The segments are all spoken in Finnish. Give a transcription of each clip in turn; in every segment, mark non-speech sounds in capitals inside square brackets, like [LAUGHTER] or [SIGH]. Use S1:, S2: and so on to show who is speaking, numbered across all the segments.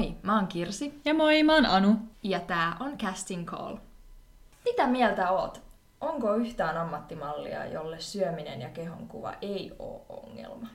S1: Moi, mä oon Kirsi.
S2: Ja moi, mä oon Anu.
S1: Ja tää on Casting Call. Mitä mieltä oot? Onko yhtään ammattimallia, jolle syöminen ja kehonkuva ei oo ongelma?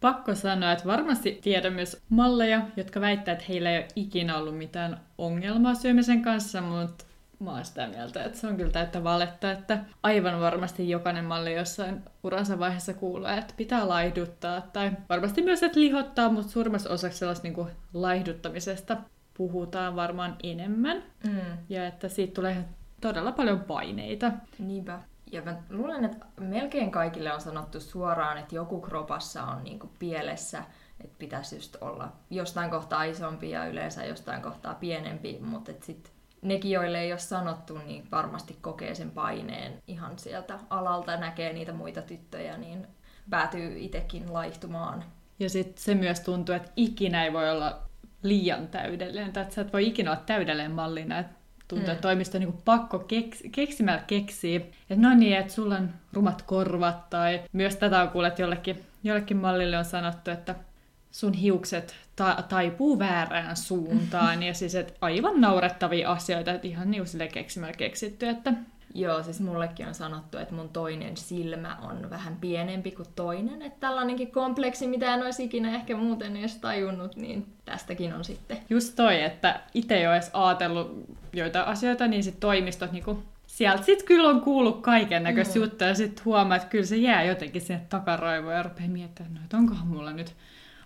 S2: Pakko sanoa, että varmasti tiedän myös malleja, jotka väittävät, että heillä ei ole ikinä ollut mitään ongelmaa syömisen kanssa, mutta mä oon sitä mieltä, että se on kyllä täyttä valetta, että aivan varmasti jokainen malli jossain uransa vaiheessa kuulee, että pitää laihduttaa, tai varmasti myös, että lihottaa, mutta suurimmassa osaksi sellaista niin kuin laihduttamisesta puhutaan varmaan enemmän,
S1: Mm.
S2: ja että siitä tulee todella paljon paineita.
S1: Niinpä. Ja mä luulen, että melkein kaikille on sanottu suoraan, että joku kropassa on niinku pielessä, että pitäisi just olla jostain kohtaa isompi ja yleensä jostain kohtaa pienempi, mutta sitten nekin, joille ei ole sanottu, niin varmasti kokee sen paineen ihan sieltä alalta, näkee niitä muita tyttöjä, niin päätyy itsekin laihtumaan.
S2: Ja sitten se myös tuntuu, että ikinä ei voi olla liian täydellinen, tai että sä et voi ikinä olla täydellinen mallina, että tuntuu,
S1: Mm.
S2: että toimisto on niin pakko keks, keksimällä keksiä, että no niin, että sulla on rumat korvat, tai myös tätä on kuullut, että jollekin, jollekin mallille on sanottu, että sun hiukset ta- taipuu väärään suuntaan, ja siis että aivan naurettavia asioita, että ihan niin sille keksimällä keksitty, että
S1: Joo, siis mullekin on sanottu, että mun toinen silmä on vähän pienempi kuin toinen. Että tällainenkin kompleksi, mitä en olisi ikinä ehkä muuten edes tajunnut, niin tästäkin on sitten.
S2: just toi, että itse ei ole edes ajatellut joita asioita, niin sit toimistot niinku, sieltä sit kyllä on kuullut kaiken näköistä
S1: Mm.
S2: juttuja, ja sit huomaa, että kyllä se jää jotenkin sinne takaraivoon, ja rupeaa miettimään, no, että onkohan mulla nyt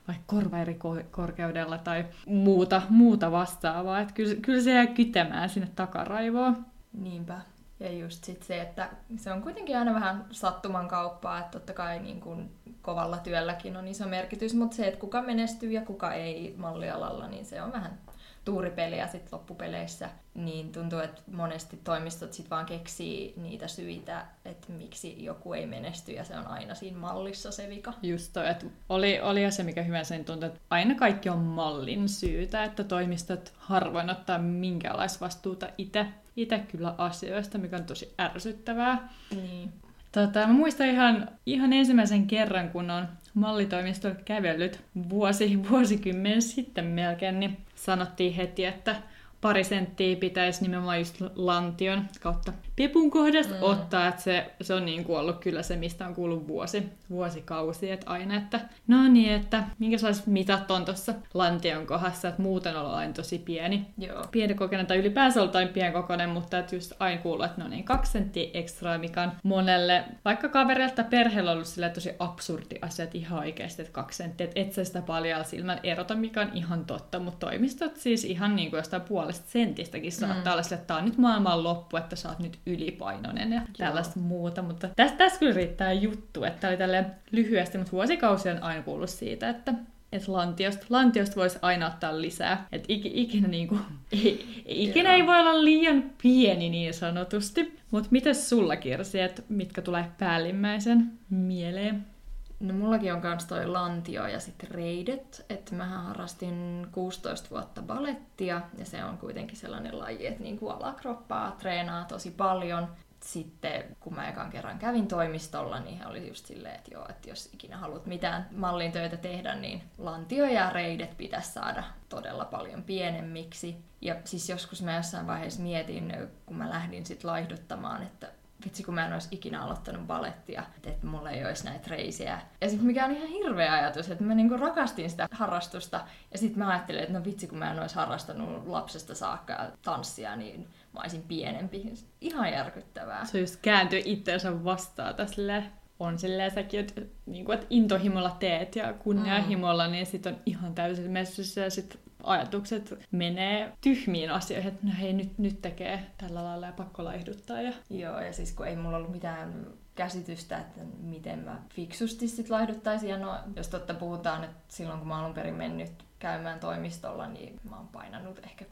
S2: vaikka korva eri ko- korkeudella tai muuta, muuta vastaavaa, että kyllä, kyllä se jää kytemään sinne takaraivoon.
S1: Niinpä. Ja just sit se, että se on kuitenkin aina vähän sattuman kauppaa, että totta kai niin kuin kovalla työlläkin on iso merkitys, mutta se, että kuka menestyy ja kuka ei mallialalla, niin se on vähän tuuripeliä sitten loppupeleissä. Niin tuntuu, että monesti toimistot sitten vaan keksii niitä syitä, että miksi joku ei menesty ja se on aina siinä mallissa se vika.
S2: Just toi, että oli, oli ja se mikä hyvä sen tuntuu, että aina kaikki on mallin syytä, että toimistot harvoin ottaa minkäänlaista vastuuta itse, itse kyllä asioista, mikä on tosi ärsyttävää.
S1: Niin.
S2: Tota, mä muistan ihan, ihan ensimmäisen kerran, kun on mallitoimistolla kävellyt vuosi, vuosikymmen sitten melkein, niin sanottiin heti, että pari senttiä pitäisi nimenomaan just lantion kautta pepun kohdasta
S1: Mm.
S2: ottaa, että se, se on niin kuin ollut kyllä se, mistä on kuullut vuosi, vuosikausi, että aina, että no niin, että minkälaiset mitat on tuossa lantion kohdassa, että muuten on aina tosi pieni
S1: Joo.
S2: pienikokoinen tai ylipäänsä oltain pienkokoinen, mutta että just aina kuuluu, että no niin, kaksi senttiä ekstraa, mikä on monelle, vaikka kaverilta tai perheellä ollut sillä tosi absurdi asia, että ihan oikeasti, että kaksi senttiä, että et sä sitä paljon silmän erota, mikä on ihan totta, mutta toimistot siis ihan niin kuin jostain puolesta sentistäkin saattaa
S1: Mm.
S2: olla että tää on nyt maailman loppu, että sä oot nyt ylipainoinen ja tällaista muuta, mutta tästä, tästä kyllä riittää juttu, että oli tälleen lyhyesti, mutta vuosikausia on aina kuullut siitä, että että lantiosta, lantiosta voisi aina ottaa lisää. Että ik, ikinä, niinku, [LAUGHS] ei, ikinä ei voi olla liian pieni niin sanotusti. Mutta mitäs sulla Kirsi, että mitkä tulee päällimmäisen mieleen?
S1: No mullakin on kans toi lantio ja sitten reidet, että mähän harrastin 16 vuotta balettia ja se on kuitenkin sellainen laji, että niin kuin alakroppaa treenaa tosi paljon. Sitten kun mä ekan kerran kävin toimistolla, niin he oli just silleen, että joo, että jos ikinä haluat mitään mallin töitä tehdä, niin lantio ja reidet pitäisi saada todella paljon pienemmiksi. Ja siis joskus mä jossain vaiheessa mietin, kun mä lähdin sit laihduttamaan, että vitsi kun mä en olisi ikinä aloittanut balettia, että, mulla ei olisi näitä reisiä. Ja sitten mikä on ihan hirveä ajatus, että mä niinku rakastin sitä harrastusta. Ja sitten mä ajattelin, että no vitsi kun mä en olisi harrastanut lapsesta saakka tanssia, niin mä olisin pienempi. Ihan järkyttävää.
S2: Se just kääntyy itseensä vastaan tässä on silleen säkin, että, niin kuin, että intohimolla teet ja kunnianhimolla, mm. niin sit on ihan täysin messyssä ja sit ajatukset menee tyhmiin asioihin, että no hei, nyt, nyt tekee tällä lailla ja pakko laihduttaa. Ja...
S1: Joo, ja siis kun ei mulla ollut mitään käsitystä, että miten mä fiksusti sit laihduttaisin. Ja no, jos totta puhutaan, että silloin kun mä alun perin mennyt käymään toimistolla, niin mä oon painanut ehkä 64-65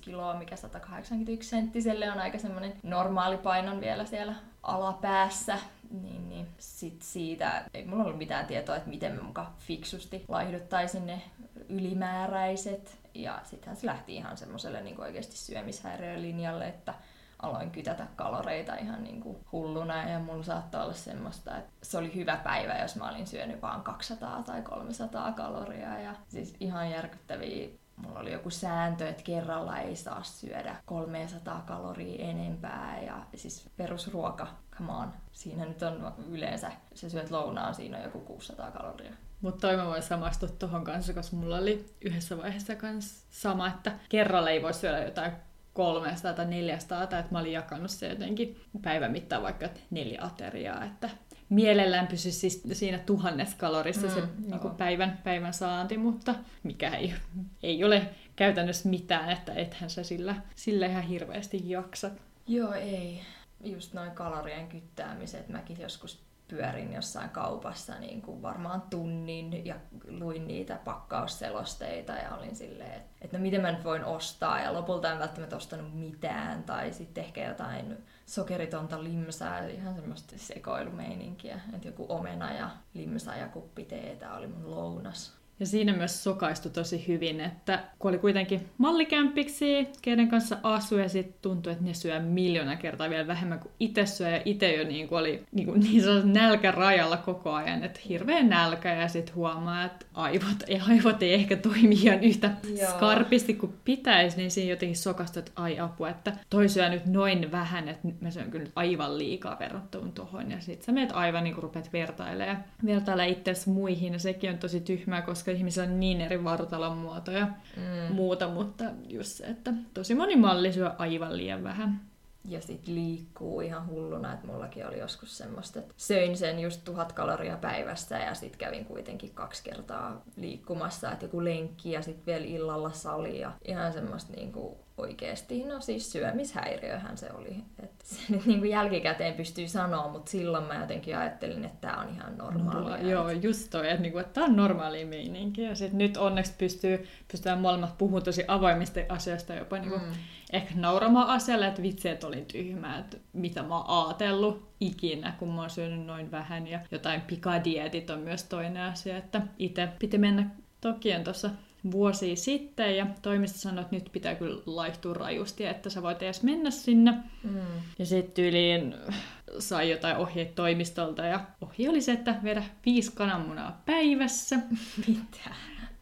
S1: kiloa, mikä 181 senttiselle on aika semmoinen normaali painon vielä siellä alapäässä. Niin, niin sit siitä ei mulla ollut mitään tietoa, että miten mä muka fiksusti laihduttaisin ne ylimääräiset. Ja sittenhän se lähti ihan semmoiselle niin oikeasti syömishäiriölinjalle, että aloin kytätä kaloreita ihan niin kuin hulluna ja mulla saattoi olla semmoista, että se oli hyvä päivä, jos mä olin syönyt vaan 200 tai 300 kaloria ja siis ihan järkyttäviä mulla oli joku sääntö, että kerralla ei saa syödä 300 kaloria enempää ja siis perusruoka, come on. Siinä nyt on yleensä, se syöt lounaan, siinä on joku 600 kaloria.
S2: Mutta toi mä voin samastua tuohon kanssa, koska mulla oli yhdessä vaiheessa kanssa sama, että kerralla ei voi syödä jotain 300 tai 400, tai että mä olin jakanut se jotenkin päivän mittaan vaikka neljä ateriaa, että mielellään pysyisi siis siinä tuhannes kalorissa mm, se niin kuin päivän, päivän saanti, mutta mikä ei, ei ole käytännössä mitään, että ethän sä sillä, sillä ihan hirveästi jaksa.
S1: Joo, ei. Just noin kalorien kyttäämiset. Mäkin joskus pyörin jossain kaupassa niin kuin varmaan tunnin ja luin niitä pakkausselosteita ja olin silleen, että, että no miten mä nyt voin ostaa ja lopulta en välttämättä ostanut mitään tai sitten ehkä jotain sokeritonta limsaa, ihan semmoista sekoilumeininkiä, että joku omena ja limsa ja kuppi teetä oli mun lounas.
S2: Ja siinä myös sokaistui tosi hyvin, että kun oli kuitenkin mallikämpiksi, keiden kanssa asui ja sitten tuntui, että ne syö miljoona kertaa vielä vähemmän kuin itse syö. Ja itse jo niin kuin oli niin, kuin niin nälkärajalla koko ajan, että hirveä nälkä ja sitten huomaa, että aivot, ei, aivot ei ehkä toimi ihan yhtä Joo. skarpisti kuin pitäisi, niin siinä jotenkin sokastui, että ai apua, että toi syö nyt noin vähän, että mä syön kyllä aivan liikaa verrattuna tuohon. Ja sitten sä meet aivan niin kuin rupeat vertailemaan, vertailemaan itse muihin ja sekin on tosi tyhmää, koska ihmisillä on niin eri vartalon muotoja mm. muuta, mutta just se, että tosi moni malli syö aivan liian vähän.
S1: Ja sit liikkuu ihan hulluna, että mullakin oli joskus semmoista, että söin sen just tuhat kaloria päivässä ja sit kävin kuitenkin kaksi kertaa liikkumassa, että joku lenkki ja sitten vielä illalla sali ja ihan semmoista niinku oikeasti, no siis syömishäiriöhän se oli. että se [LAUGHS] nyt niin kuin jälkikäteen pystyy sanoa, mutta silloin mä jotenkin ajattelin, että tämä on ihan normaalia.
S2: No, joo, just toi, että, niin kuin, että tämä on normaali meininki. Ja sit nyt onneksi pystyy, pystytään molemmat puhumaan tosi avoimista asioista, jopa niin kuin, mm. ehkä nauramaan asialle, että vitsi, että olin tyhmä, että mitä mä oon ajatellut ikinä, kun mä oon syönyt noin vähän. Ja jotain pikadietit on myös toinen asia, että itse piti mennä Toki on tuossa vuosia sitten ja toimisto sanoi, että nyt pitää kyllä laihtua rajusti, että sä voit edes mennä sinne. Mm. Ja sitten tyyliin sai jotain ohjeet toimistolta ja ohje oli se, että vedä viisi kananmunaa päivässä. [LAUGHS]
S1: Mitä?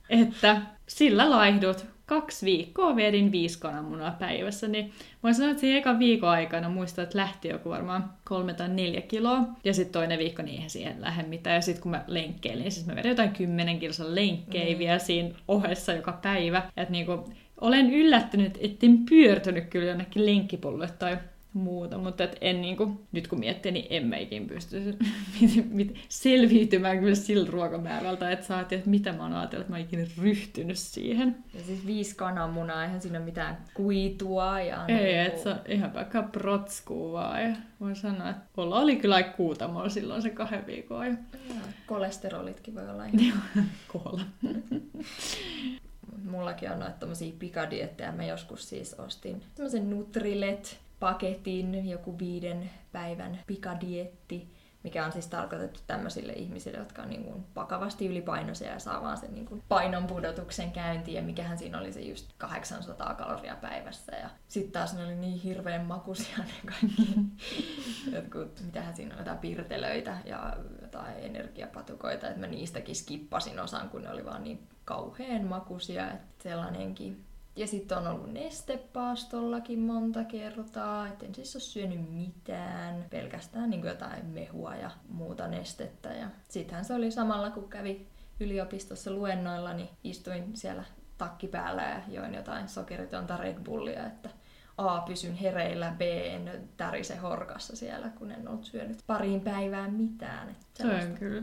S2: Että sillä laihdut kaksi viikkoa vedin viisi kananmunaa päivässä, niin voin sanoa, että siinä ekan viikon aikana muistan, että lähti joku varmaan kolme tai neljä kiloa. Ja sitten toinen viikko, niin eihän siihen lähde mitään. Ja sitten kun mä lenkkeilin, niin siis mä vedin jotain kymmenen kilsan lenkkejä mm. vielä siinä ohessa joka päivä. Että niinku, olen yllättynyt, etten pyörtynyt kyllä jonnekin lenkkipolulle tai muuta, mutta et en niinku, nyt kun miettii, niin en meikin pysty [LAUGHS] selviytymään kyllä sillä ruokamäärältä, että saatiin, että mitä mä oon ajatellut, että mä oon ikinä ryhtynyt siihen.
S1: Ja siis viisi kananmunaa, eihän siinä ole mitään kuitua. Ja
S2: Ei, niinku... että se on ihan vaikka protskuu vaan. Ja voin sanoa, että olla oli kyllä kuutamolla silloin se kahden viikon ajan.
S1: kolesterolitkin voi olla ihan... [LAUGHS]
S2: Koholla.
S1: Mullakin on noita tommosia pikadiettejä. Mä joskus siis ostin semmoisen Nutrilet paketin, joku viiden päivän pikadietti, mikä on siis tarkoitettu tämmöisille ihmisille, jotka on niin kuin vakavasti ylipainoisia ja saa vaan sen niin kuin painon pudotuksen käyntiin. Ja mikähän siinä oli se just 800 kaloria päivässä. Ja sitten taas ne oli niin hirveän makuisia ne kaikki. [LAUGHS] Jotkut, mitähän siinä on, jotain pirtelöitä ja jotain energiapatukoita. Että mä niistäkin skippasin osan, kun ne oli vaan niin kauheen makuisia. Että sellainenkin ja sitten on ollut nestepaastollakin monta kertaa, et en siis ole syönyt mitään, pelkästään niin jotain mehua ja muuta nestettä. Ja sittenhän se oli samalla, kun kävi yliopistossa luennoilla, niin istuin siellä takki päällä ja join jotain sokeritonta Red Bullia, että A, pysyn hereillä, B, en tärise horkassa siellä, kun en ollut syönyt pariin päivään mitään.
S2: Se on kyllä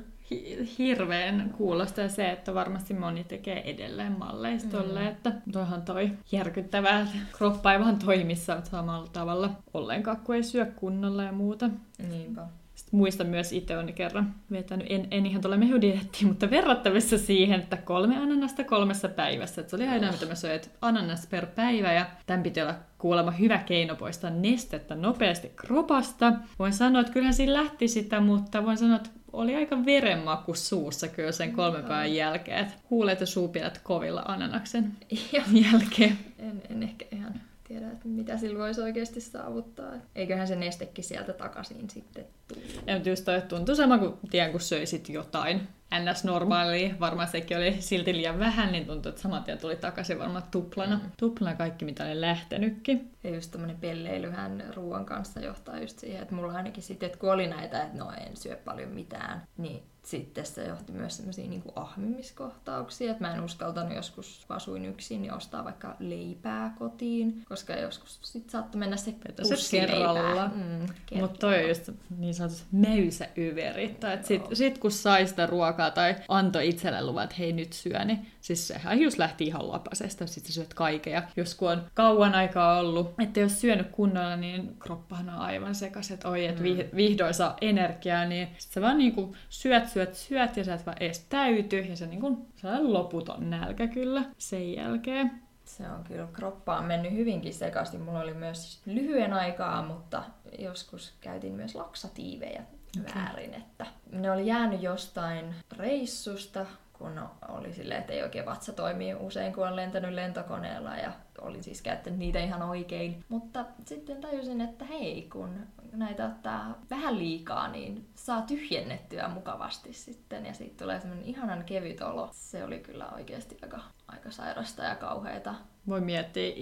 S2: hirveän kuulosta se, että varmasti moni tekee edelleen malleistolle, mm. että toihan toi järkyttävää, että kroppa ei vaan toimissa samalla tavalla ollenkaan, kun ei syö kunnolla ja muuta.
S1: Niinpä.
S2: Sitten muistan myös itse on kerran vetänyt, en, en ihan tuolle mehudieettiin, mutta verrattavissa siihen, että kolme ananasta kolmessa päivässä. Että se oli aina, mitä mä söin, että ananas per päivä ja tämän piti olla kuulemma hyvä keino poistaa nestettä nopeasti kropasta. Voin sanoa, että kyllähän siinä lähti sitä, mutta voin sanoa, että oli aika verenmaku suussa kyllä sen kolmen päivän jälkeen. Että huulet ja suupielät kovilla ananaksen [LAUGHS] jälkeen.
S1: En, en ehkä ihan tiedä, että mitä sillä voisi oikeasti saavuttaa. Eiköhän se nestekin sieltä takaisin sitten tule.
S2: Ja just toi, että tuntuu sama kuin tien, kun söisit jotain ns. normaalia, varmaan sekin oli silti liian vähän, niin tuntuu, että saman tien tuli takaisin varmaan tuplana. Mm. Tuplana kaikki, mitä oli lähtenytkin.
S1: Ja just tämmöinen pelleilyhän ruoan kanssa johtaa just siihen, että mulla ainakin sitten, että kun oli näitä, että no en syö paljon mitään, niin sitten se johti myös semmoisia niin ahmimiskohtauksia, että mä en uskaltanut joskus, kun asuin yksin, niin ostaa vaikka leipää kotiin, koska joskus sitten saattoi mennä se pussi kerralla.
S2: Mm, Mutta toi on just niin sanotusti möysäyverittä, että sit, sit kun sai sitä ruokaa tai antoi itselle luvan, että hei nyt syö, niin siis sehän just lähti ihan lapasesta, sitten syöt kaikkea. Jos kun on kauan aikaa ollut, että jos syönyt kunnolla, niin kroppahan on aivan sekaisin, että oi, että mm. vihdoin saa energiaa, niin sit sä vaan niinku syöt, syöt, syöt ja sä et vaan edes täyty ja se niinku, sellainen loputon nälkä kyllä sen jälkeen.
S1: Se on kyllä, kroppa on mennyt hyvinkin sekaisin. Mulla oli myös lyhyen aikaa, mutta joskus käytin myös laksatiiveja okay. väärin. Että ne oli jäänyt jostain reissusta, kun oli silleen, että ei oikein vatsa toimii usein, kun on lentänyt lentokoneella ja olin siis käyttänyt niitä ihan oikein. Mutta sitten tajusin, että hei, kun näitä ottaa vähän liikaa, niin saa tyhjennettyä mukavasti sitten ja siitä tulee semmoinen ihanan kevyt olo. Se oli kyllä oikeasti aika, aika sairasta ja kauheita.
S2: Voi miettiä,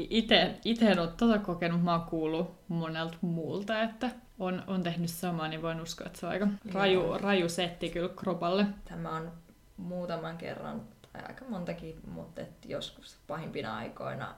S2: itse en ole tota kokenut, mä oon kuullut monelta muulta, että on, on tehnyt samaa, niin voin uskoa, että se on aika raju, raju setti kyllä kropalle.
S1: Tämä on muutaman kerran tai aika montakin, mutta et joskus pahimpina aikoina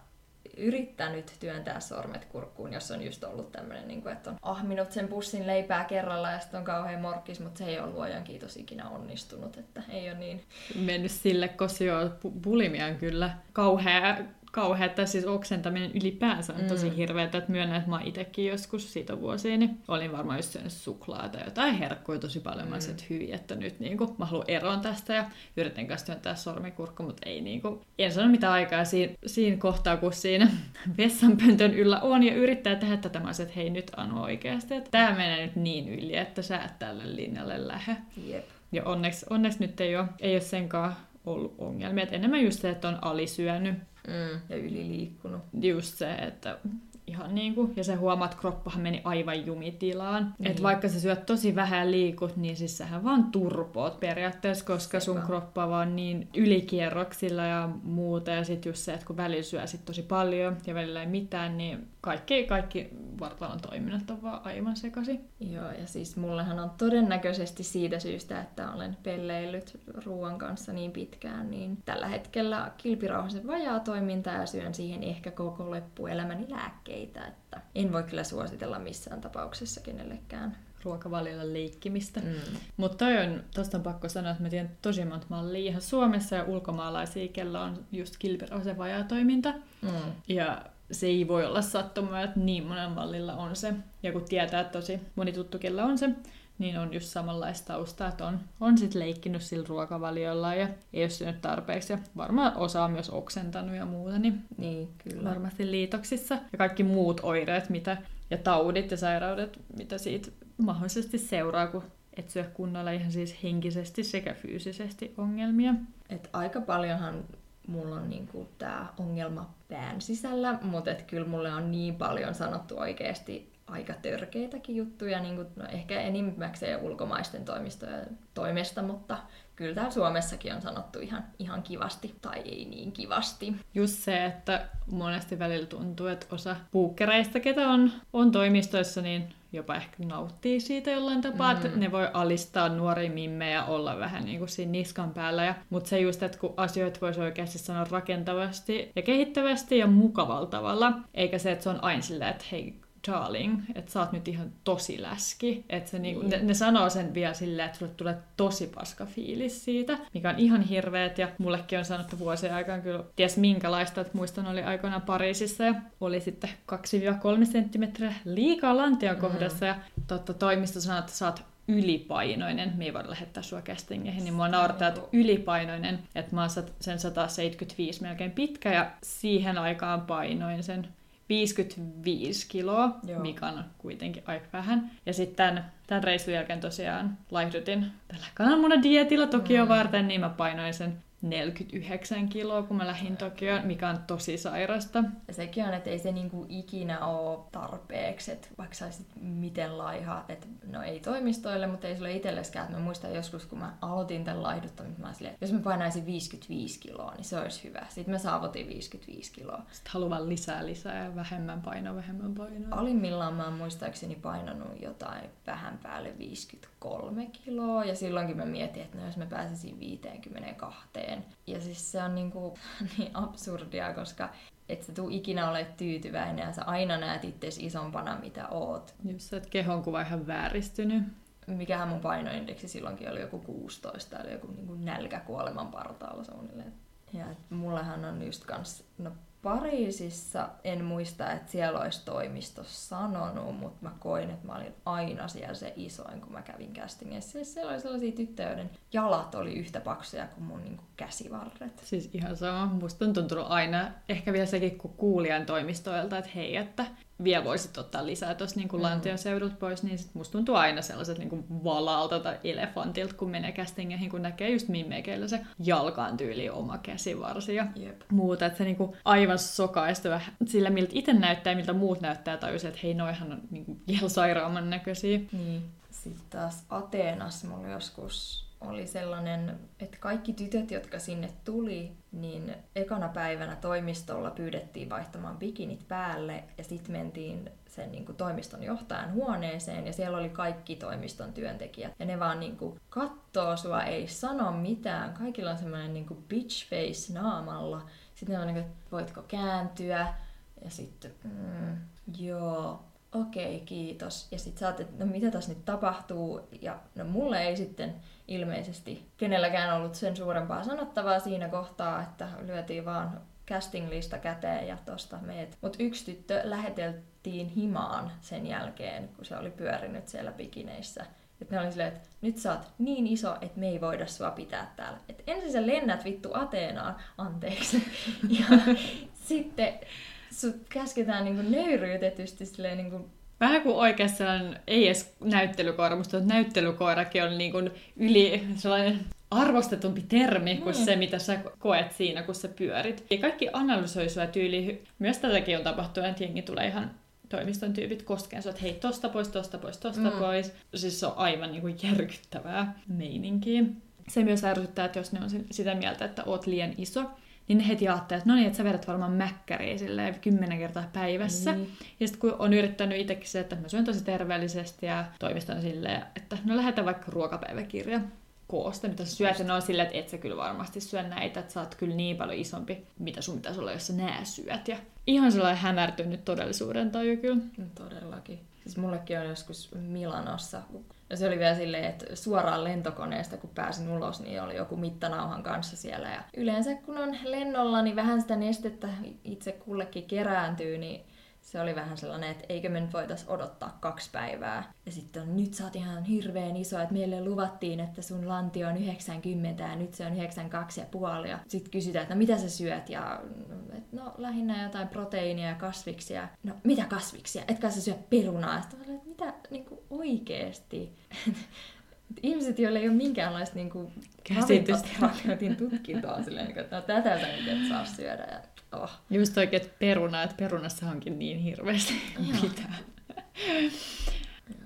S1: yrittänyt työntää sormet kurkkuun, jos on just ollut tämmöinen, niin että on ahminut sen pussin leipää kerralla ja sitten on kauhean morkkis, mutta se ei ole luojan kiitos ikinä onnistunut, että ei ole niin.
S2: Mennyt sille, koska joo, bulimian kyllä kauhea kauhea, että siis oksentaminen ylipäänsä on tosi mm. hirveätä, että myönnän, että mä itsekin joskus siitä vuosia, niin olin varmaan just syönyt suklaata tai jotain herkkuja tosi paljon. Mm. Mä että hyvin, että nyt niin kuin, mä haluan eroon tästä ja yritän kanssa työntää sormikurkku, mutta ei niin kuin, en sano mitä aikaa siinä, siinä kohtaa, kun siinä [LAUGHS] vessanpöntön yllä on ja yrittää tehdä tätä, mä että hei nyt Anu oikeasti, että tämä menee nyt niin yli, että sä et tälle linjalle lähde.
S1: Jep.
S2: Ja onneksi, onneksi nyt ei ole, ei ole senkaan ollut ongelmia. Et enemmän just se, että on alisyönyt
S1: mm. ja yliliikkunut.
S2: Just se, että ihan niin kuin, ja se huomaat, että kroppahan meni aivan jumitilaan. Niin. Että vaikka sä syöt tosi vähän liikut, niin siis sähän vaan turpoot periaatteessa, koska sun kroppa vaan niin ylikierroksilla ja muuta. Ja sitten just se, että kun välillä syö sit tosi paljon ja välillä ei mitään, niin kaikki, kaikki vartalon toiminnat on vaan aivan sekaisin.
S1: Joo, ja siis mullehan on todennäköisesti siitä syystä, että olen pelleillyt ruoan kanssa niin pitkään, niin tällä hetkellä kilpirauhasen vajaa toiminta ja syön siihen ehkä koko loppuelämäni lääkkeitä, että en voi kyllä suositella missään tapauksessa kenellekään
S2: ruokavaliolla leikkimistä. Mm. Mutta on, tosta on pakko sanoa, että mä tiedän tosi monta mallia ihan Suomessa ja ulkomaalaisia, kellä on just kilpirauhasen vajaa toiminta. Mm. Ja se ei voi olla sattuma, että niin monen mallilla on se. Ja kun tietää, että tosi moni tuttu, kellä on se, niin on just samanlaista taustaa, että on, on sitten leikkinyt sillä ruokavaliolla ja ei ole syönyt tarpeeksi. Ja varmaan osa on myös oksentanut ja muuta, niin,
S1: niin kyllä.
S2: varmasti liitoksissa. Ja kaikki muut oireet mitä, ja taudit ja sairaudet, mitä siitä mahdollisesti seuraa, kun et syö kunnolla ihan siis henkisesti sekä fyysisesti ongelmia.
S1: Et aika paljonhan mulla on niinku tämä ongelma pään sisällä, mutta et kyllä mulle on niin paljon sanottu oikeasti aika törkeitäkin juttuja, niin kuin, no ehkä enimmäkseen ulkomaisten toimistojen toimesta, mutta kyllä täällä Suomessakin on sanottu ihan, ihan kivasti tai ei niin kivasti.
S2: Just se, että monesti välillä tuntuu, että osa puukkereista, ketä on, on toimistoissa, niin jopa ehkä nauttii siitä jollain tapaa, mm. että ne voi alistaa nuoria mimmejä ja olla vähän niin kuin siinä niskan päällä. Ja, mutta se just, että kun asioita voisi oikeasti sanoa rakentavasti ja kehittävästi ja mukavalla tavalla, eikä se, että se on aina silleen, että hei, darling, että sä oot nyt ihan tosi läski. Että se niinku, ne, ne, sanoo sen vielä silleen, että sulle tulee tosi paska fiilis siitä, mikä on ihan hirveet. Ja mullekin on sanottu vuosien aikaan kyllä ties minkälaista, että muistan oli aikoinaan Pariisissa ja oli sitten 2-3 senttimetriä liikaa lantion mm. kohdassa. Mm. Ja totta, toimisto sanoi, että sä oot ylipainoinen, me ei voida lähettää sua castingeihin, niin mua naurattaa, että ylipainoinen, että mä oon sen 175 melkein pitkä ja siihen aikaan painoin sen 55 kiloa, Joo. mikä on kuitenkin aika vähän. Ja sitten tämän, tämän reissun jälkeen tosiaan laihdutin tällä kananmunadietillä Tokio mm. varten, niin mä painoin sen 49 kiloa, kun mä lähdin Tokioon, mikä on tosi sairasta.
S1: Ja sekin on, että ei se niinku ikinä ole tarpeeksi, että vaikka saisit miten laiha, että no ei toimistoille, mutta ei sulle itselleskään. Mä muistan joskus, kun mä aloitin tämän laihduttamisen, mä silleen, jos mä painaisin 55 kiloa, niin se olisi hyvä. Sitten mä saavutin 55 kiloa.
S2: Sitten haluan lisää lisää ja vähemmän painoa, vähemmän painoa.
S1: Alimmillaan mä muistaakseni painanut jotain vähän päälle 53 kiloa, ja silloinkin mä mietin, että no jos mä pääsisin 52. Ja siis se on niinku, [LAUGHS] niin absurdia, koska et sä tuu ikinä ole tyytyväinen ja sä aina näet itse isompana, mitä oot.
S2: Just se, että kehonkuva ihan vääristynyt.
S1: Mikähän mun painoindeksi silloinkin oli joku 16, eli joku niinku nälkä kuoleman partaalla suunnilleen. Ja et mullehan on just kans, no Pariisissa en muista, että siellä olisi toimisto sanonut, mutta mä koin, että mä olin aina siellä se isoin, kun mä kävin castingissa. Siis siellä oli sellaisia tyttöjä, joiden jalat oli yhtä paksuja kuin mun niin kuin käsivarret.
S2: Siis ihan sama. Musta on tuntunut aina, ehkä vielä sekin, kun kuulijan toimistoilta, että hei, että vielä voisit ottaa lisää tuossa niin mm. lantioseudulta pois, niin sit musta tuntuu aina sellaiset niin valalta tai elefantilta, kun menee castingeihin, kun näkee just mimmekeillä se jalkaan tyyli oma käsivarsi ja
S1: Jep.
S2: muuta. Että se niin kuin aivan sokaista vähän sillä, miltä itse näyttää ja miltä muut näyttää, tai että hei, noihan on niin kuin vielä sairaamman näköisiä.
S1: Niin. Sitten taas Ateenassa mulla joskus oli sellainen, että kaikki tytöt, jotka sinne tuli, niin ekana päivänä toimistolla pyydettiin vaihtamaan bikinit päälle ja sitten mentiin sen niin kuin, toimiston johtajan huoneeseen ja siellä oli kaikki toimiston työntekijät. Ja ne vaan niin kuin, kattoo sua, ei sano mitään. Kaikilla on semmoinen niin kuin, bitch face naamalla. Sitten ne on niin kuin, voitko kääntyä? Ja sitten, mm, joo, okei, okay, kiitos. Ja sitten sä että no mitä tässä nyt tapahtuu? Ja no mulle ei sitten ilmeisesti kenelläkään ollut sen suurempaa sanottavaa siinä kohtaa, että lyötiin vaan casting-lista käteen ja tosta meet. Mutta yksi tyttö läheteltiin himaan sen jälkeen, kun se oli pyörinyt siellä bikineissä. Et ne oli silleen, että nyt sä oot niin iso, että me ei voida sua pitää täällä. Et ensin sä lennät vittu Ateenaan, anteeksi. [LAUGHS] Ja sitten sut käsketään niinku nöyryytetysti silleen niinku
S2: Vähän kuin oikeastaan ei edes näyttelykoira, mutta näyttelykoirakin on niin kuin yli sellainen arvostetumpi termi kuin mm. se, mitä sä koet siinä, kun sä pyörit. Ja kaikki analysoi sua tyyli. Myös tätäkin on tapahtunut, että jengi tulee ihan toimiston tyypit koskeen että hei, tosta pois, tosta pois, tosta mm. pois. Siis se on aivan niin kuin järkyttävää meininkiä. Se myös ärsyttää, että jos ne on sitä mieltä, että oot liian iso, niin ne heti ajattelee, että no niin, että sä vedät varmaan mäkkäriä silleen kymmenen kertaa päivässä. Mm. Ja sitten kun on yrittänyt itsekin se, että mä syön tosi terveellisesti ja toimistan silleen, että no lähetään vaikka ruokapäiväkirja koosta, mitä sä syöt, ja on silleen, että et sä kyllä varmasti syö näitä, että sä oot kyllä niin paljon isompi, mitä sun pitäisi olla, jos sä nää syöt. Ja ihan sellainen hämärtynyt todellisuuden taju kyllä.
S1: No, todellakin. Siis mullekin on joskus Milanossa, ja se oli vielä silleen, että suoraan lentokoneesta, kun pääsin ulos, niin oli joku mittanauhan kanssa siellä. Ja yleensä kun on lennolla, niin vähän sitä nestettä itse kullekin kerääntyy, niin se oli vähän sellainen, että eikö me nyt voitais odottaa kaksi päivää. Ja sitten on, nyt sä oot ihan hirveän iso, että meille luvattiin, että sun lanti on 90 ja nyt se on 92 ja puoli. Ja sitten kysytään, että no mitä sä syöt? Ja et, no lähinnä jotain proteiinia ja kasviksia. No mitä kasviksia? Etkä sä syö perunaa? Sitten että mitä niin kuin oikeesti? [LAUGHS] ihmiset, joilla ei ole minkäänlaista niin kuin, ravintoterapeutin tutkintoa, silleen, että no, tätä sä nyt et saa syödä. Ja Oh.
S2: Just oikein, että peruna, että perunassa onkin niin hirveästi [LAUGHS] pitää.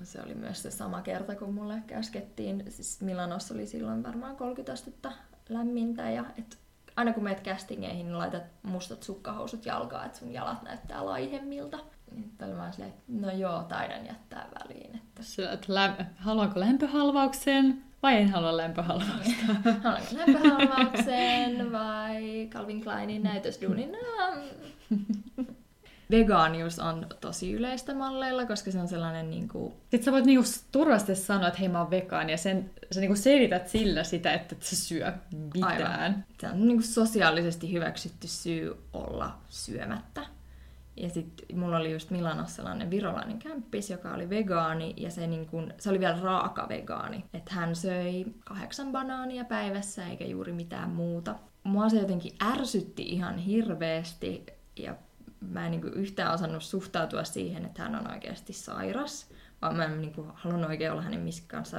S1: Se oli myös se sama kerta, kun mulle käskettiin. Siis Milanossa oli silloin varmaan 30 astetta lämmintä ja et aina kun meet castingeihin, niin laitat mustat sukkahousut jalkaan, että sun jalat näyttää laihemmilta. Niin oli vaan silleen, että no joo, taidan jättää väliin. Että...
S2: Sillä, että lä- haluanko lämpöhalvauksen? Vai en halua lämpöhalvausta? [LAUGHS]
S1: Haluanko lämpöhalvauksen vai Calvin Kleinin näytösduunin? Vegaanius on tosi yleistä malleilla, koska se on sellainen niin kuin...
S2: Sitten sä voit niinku turvasti sanoa, että hei mä oon vegaani, ja sen, sä niinku selität sillä sitä, että et sä syö mitään. Aivan.
S1: Se on niinku sosiaalisesti hyväksytty syy olla syömättä. Ja sitten mulla oli just Milanossa sellainen virolainen kämppis, joka oli vegaani, ja se, niin kun, se oli vielä raaka vegaani. Että hän söi kahdeksan banaania päivässä, eikä juuri mitään muuta. Mua se jotenkin ärsytti ihan hirveästi, ja mä en niin yhtään osannut suhtautua siihen, että hän on oikeasti sairas vaan mä en niin kuin, halunnut oikein olla hänen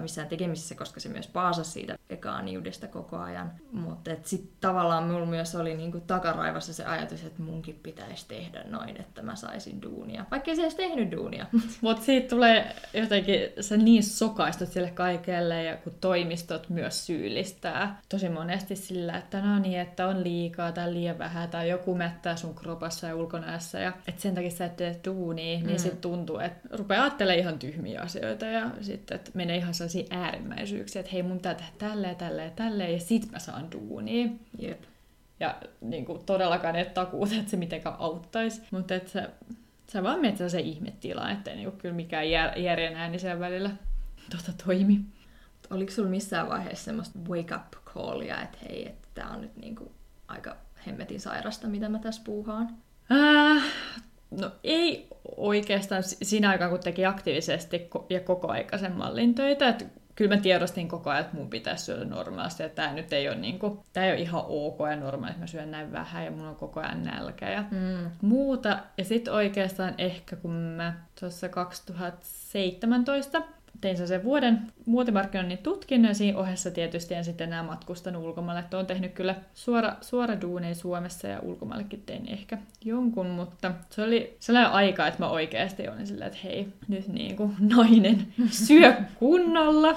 S1: missään tekemisissä, koska se myös paasasi siitä vegaaniudesta koko ajan. Mutta sitten tavallaan mulla myös oli niinku takaraivassa se ajatus, että munkin pitäisi tehdä noin, että mä saisin duunia. Vaikka ei se edes tehnyt duunia. [LAUGHS]
S2: Mutta siitä tulee jotenkin, sä niin sokaistut sille kaikelle ja kun toimistot myös syyllistää tosi monesti sillä, että no niin, että on liikaa tai liian vähän tai joku mättää sun kropassa ja ulkonäössä ja että sen takia sä et tee duunia, niin mm. sitten tuntuu, että rupeaa ajattelemaan ihan tyhmiä asioita ja sitten, että menee ihan sellaisiin äärimmäisyyksiin, että hei mun pitää tehdä tälle ja tälle ja tälle ja sit mä saan duunia.
S1: Jep.
S2: Ja niin kuin, todellakaan et takuut, että se mitenkään auttaisi, mutta että sä, sä vaan menet se ihmetilaan, ettei niin kuin, kyllä mikään jär, järjen ääni sen välillä tota, toimi.
S1: Oliko sulla missään vaiheessa semmoista wake up callia, että hei, että tää on nyt niin kuin aika hemmetin sairasta, mitä mä tässä puuhaan?
S2: Äh, no ei oikeastaan siinä aikaan, kun teki aktiivisesti ja koko aikaisen mallin töitä. Että kyllä mä tiedostin koko ajan, että mun pitäisi syödä normaalisti. Että tämä nyt ei ole, niin kuin, tämä ei ole ihan ok ja normaali, että mä syön näin vähän ja mulla on koko ajan nälkä ja mm. muuta. Ja sitten oikeastaan ehkä kun mä tuossa 2017 tein sen vuoden muotimarkkinoinnin tutkinnon ja siinä ohessa tietysti en sitten enää matkustanut ulkomaille. Että olen tehnyt kyllä suora, suora duunia Suomessa ja ulkomaallekin tein ehkä jonkun, mutta se oli sellainen aika, että mä oikeasti olin silleen, että hei, nyt niin kuin nainen syö kunnolla.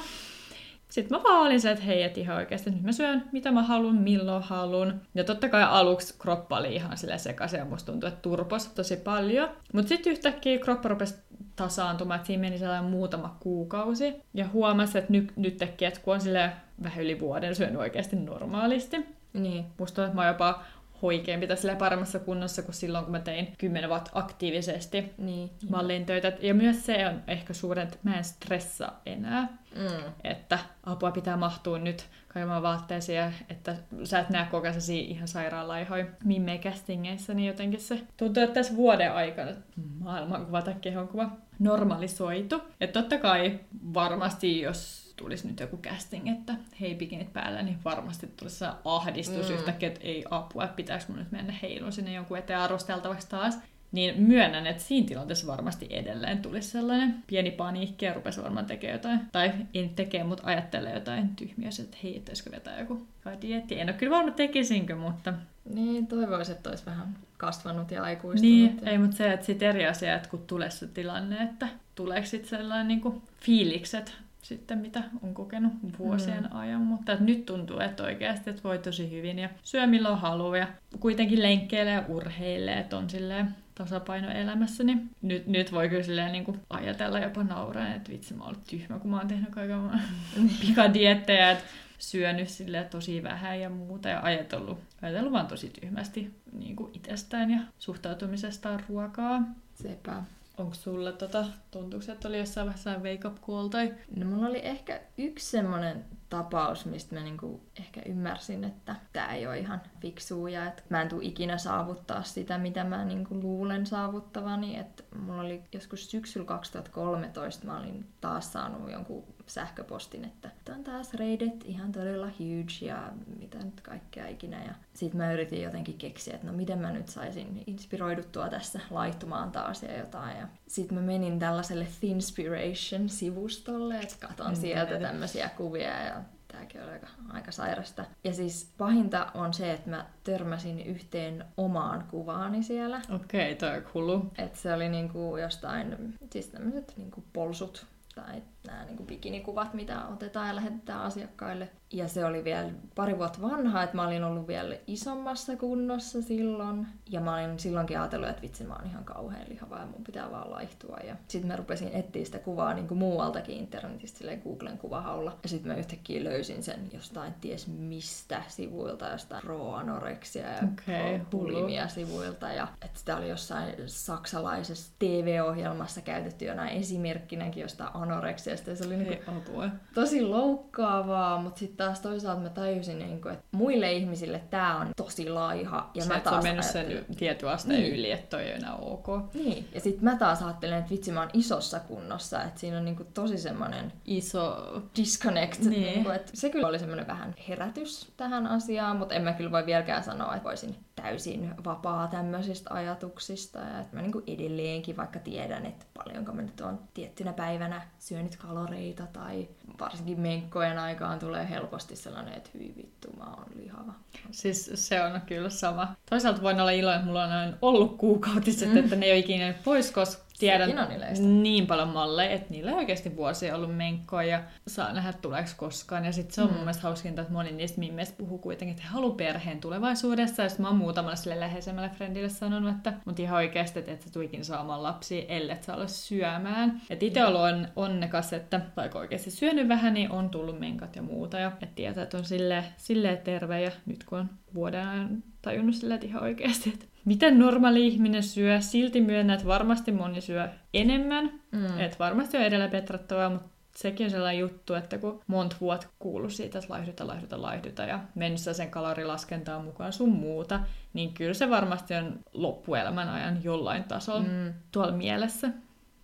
S2: Sitten mä vaan olin se, että hei, että ihan oikeasti nyt mä syön mitä mä haluan, milloin haluan. Ja totta kai aluksi kroppa oli ihan sille sekaisin ja musta tuntui, että turpos tosi paljon. Mutta sitten yhtäkkiä kroppa rupesi tasaantumaan, että siinä meni sellainen muutama kuukausi. Ja huomasi, että nyt, nyt teki, että kun on sille vähän yli vuoden syönyt oikeasti normaalisti. Niin. Musta tuntuu, että mä oon jopa hoikeampi tässä paremmassa kunnossa kuin silloin, kun mä tein 10 vuotta aktiivisesti niin. mallin töitä. Ja myös se on ehkä suuren, että mä en stressa enää. Mm. Että apua pitää mahtua nyt kaivamaan vaatteisiin että sä et näe koko ajan ihan sairaalaihoja mimme castingeissa, niin jotenkin se tuntuu, että tässä vuoden aikana maailmankuva tai kehonkuva normalisoitu. Että totta kai varmasti, jos tulisi nyt joku casting, että hei bikinit päällä, niin varmasti tulisi se ahdistus mm. yhtäkkiä, että ei apua, että pitääkö mun nyt mennä heilun sinne jonkun eteen arvosteltavaksi taas. Niin myönnän, että siinä tilanteessa varmasti edelleen tulisi sellainen pieni paniikki ja rupesi varmaan tekemään jotain. Tai en tekee, mutta ajattelee jotain tyhmiä, että hei, pitäisikö vetää joku dietti. En ole kyllä varma tekisinkö, mutta...
S1: Niin, toivoisin, että olisi vähän kasvanut ja aikuistunut.
S2: Niin,
S1: ja...
S2: ei, mutta se, että sitten eri asia, että kun tulee se tilanne, että tuleeko sitten sellainen niin kuin fiilikset sitten, mitä on kokenut vuosien mm. ajan. Mutta että nyt tuntuu, että oikeasti että voi tosi hyvin ja syö milloin haluaa ja kuitenkin lenkkeilee ja urheilee, että on silleen tasapaino elämässä, niin nyt, nyt voi kyllä silleen niin kuin ajatella jopa nauraa, että vitsi mä oon tyhmä, kun mä oon tehnyt kaiken [LAUGHS] pikadiettejä, että syönyt sille tosi vähän ja muuta ja ajatellut, ajatellut vaan tosi tyhmästi niin kuin itsestään ja suhtautumisestaan ruokaa.
S1: Sepä.
S2: Onko sulla tota, tuntuuko, että oli jossain vaiheessa wake up call tai?
S1: No mulla oli ehkä yksi semmoinen tapaus, mistä mä niinku ehkä ymmärsin, että tämä ei ole ihan fiksua ja että mä en tule ikinä saavuttaa sitä, mitä mä niinku luulen saavuttavani. Että mulla oli joskus syksyllä 2013 mä olin taas saanut jonkun sähköpostin, että on taas reidet ihan todella huge ja mitä nyt kaikkea ikinä. Ja sitten mä yritin jotenkin keksiä, että no miten mä nyt saisin inspiroiduttua tässä laihtumaan taas ja jotain. Ja sitten mä menin tällaiselle Thinspiration-sivustolle, että katon mm, sieltä tämmöisiä kuvia ja tämäkin on aika, aika sairasta. Ja siis pahinta on se, että mä törmäsin yhteen omaan kuvaani siellä.
S2: Okei, okay, toi on hullu.
S1: Että se oli niinku jostain, siis tämmöiset niinku polsut tai nämä niin kuin bikinikuvat, mitä otetaan ja lähetetään asiakkaille. Ja se oli vielä pari vuotta vanha, että mä olin ollut vielä isommassa kunnossa silloin. Ja mä olin silloinkin ajatellut, että vitsi, mä oon ihan kauhean lihava ja mun pitää vaan laihtua. Ja sitten mä rupesin etsiä sitä kuvaa niin kuin muualtakin internetistä, silleen Googlen kuvahaulla. Ja sitten mä yhtäkkiä löysin sen jostain ties mistä sivuilta, jostain pro-anoreksia ja okay, bulimia sivuilta. Ja että sitä oli jossain saksalaisessa TV-ohjelmassa käytetty jonain esimerkkinäkin jostain anoreksiasta. Ja se oli niin kuin tosi loukkaavaa, mutta sitten taas toisaalta mä tajusin, niin kuin, että muille ihmisille tämä on tosi laiha.
S2: Ja se, mä taas on mennyt sen tietyn asteen niin. yli, että toi ei enää ok.
S1: Niin, ja sitten mä taas ajattelen, että vitsi mä oon isossa kunnossa, että siinä on niin kuin tosi semmoinen
S2: iso
S1: disconnect. Niin. Niin kuin, että se kyllä oli semmoinen vähän herätys tähän asiaan, mutta en mä kyllä voi vieläkään sanoa, että voisin täysin vapaa tämmöisistä ajatuksista. Ja että mä niin kuin edelleenkin vaikka tiedän, että paljonko mä nyt on tiettynä päivänä syönyt kaloreita tai varsinkin menkkojen aikaan tulee helposti sellainen, että hyi vittu, mä oon lihava.
S2: Siis se on kyllä sama. Toisaalta voin olla iloinen, että mulla on ollut kuukautiset, mm. että ne ei ole ikinä pois, koska tiedän niin paljon malleja, että niillä ei oikeasti vuosia ollut menkkoa ja saa nähdä tuleeko koskaan. Ja sitten se on mm. mun mielestä hauskinta, että moni niistä mimmeistä puhuu kuitenkin, että he haluaa perheen tulevaisuudessa. Ja sitten mä oon muutamalle sille läheisemmälle friendille sanonut, että mut ihan oikeasti, että et sä tuikin saamaan lapsia, ellei sä ole syömään. että itse ollut on onnekas, että vaikka oikeasti syönyt vähän, niin on tullut menkat ja muuta. Ja että tietää, että on silleen, silleen terve ja nyt kun on vuoden ajan tajunnut sillä, että ihan oikeasti, että miten normaali ihminen syö. Silti myönnä, että varmasti moni syö enemmän. Mm. Että varmasti on edellä petrattavaa, mutta sekin on sellainen juttu, että kun monta vuotta kuuluu siitä, että laihduta, laihduta, laihduta ja mennessä sen kalorilaskentaan mukaan sun muuta, niin kyllä se varmasti on loppuelämän ajan jollain tasolla mm. tuolla mielessä.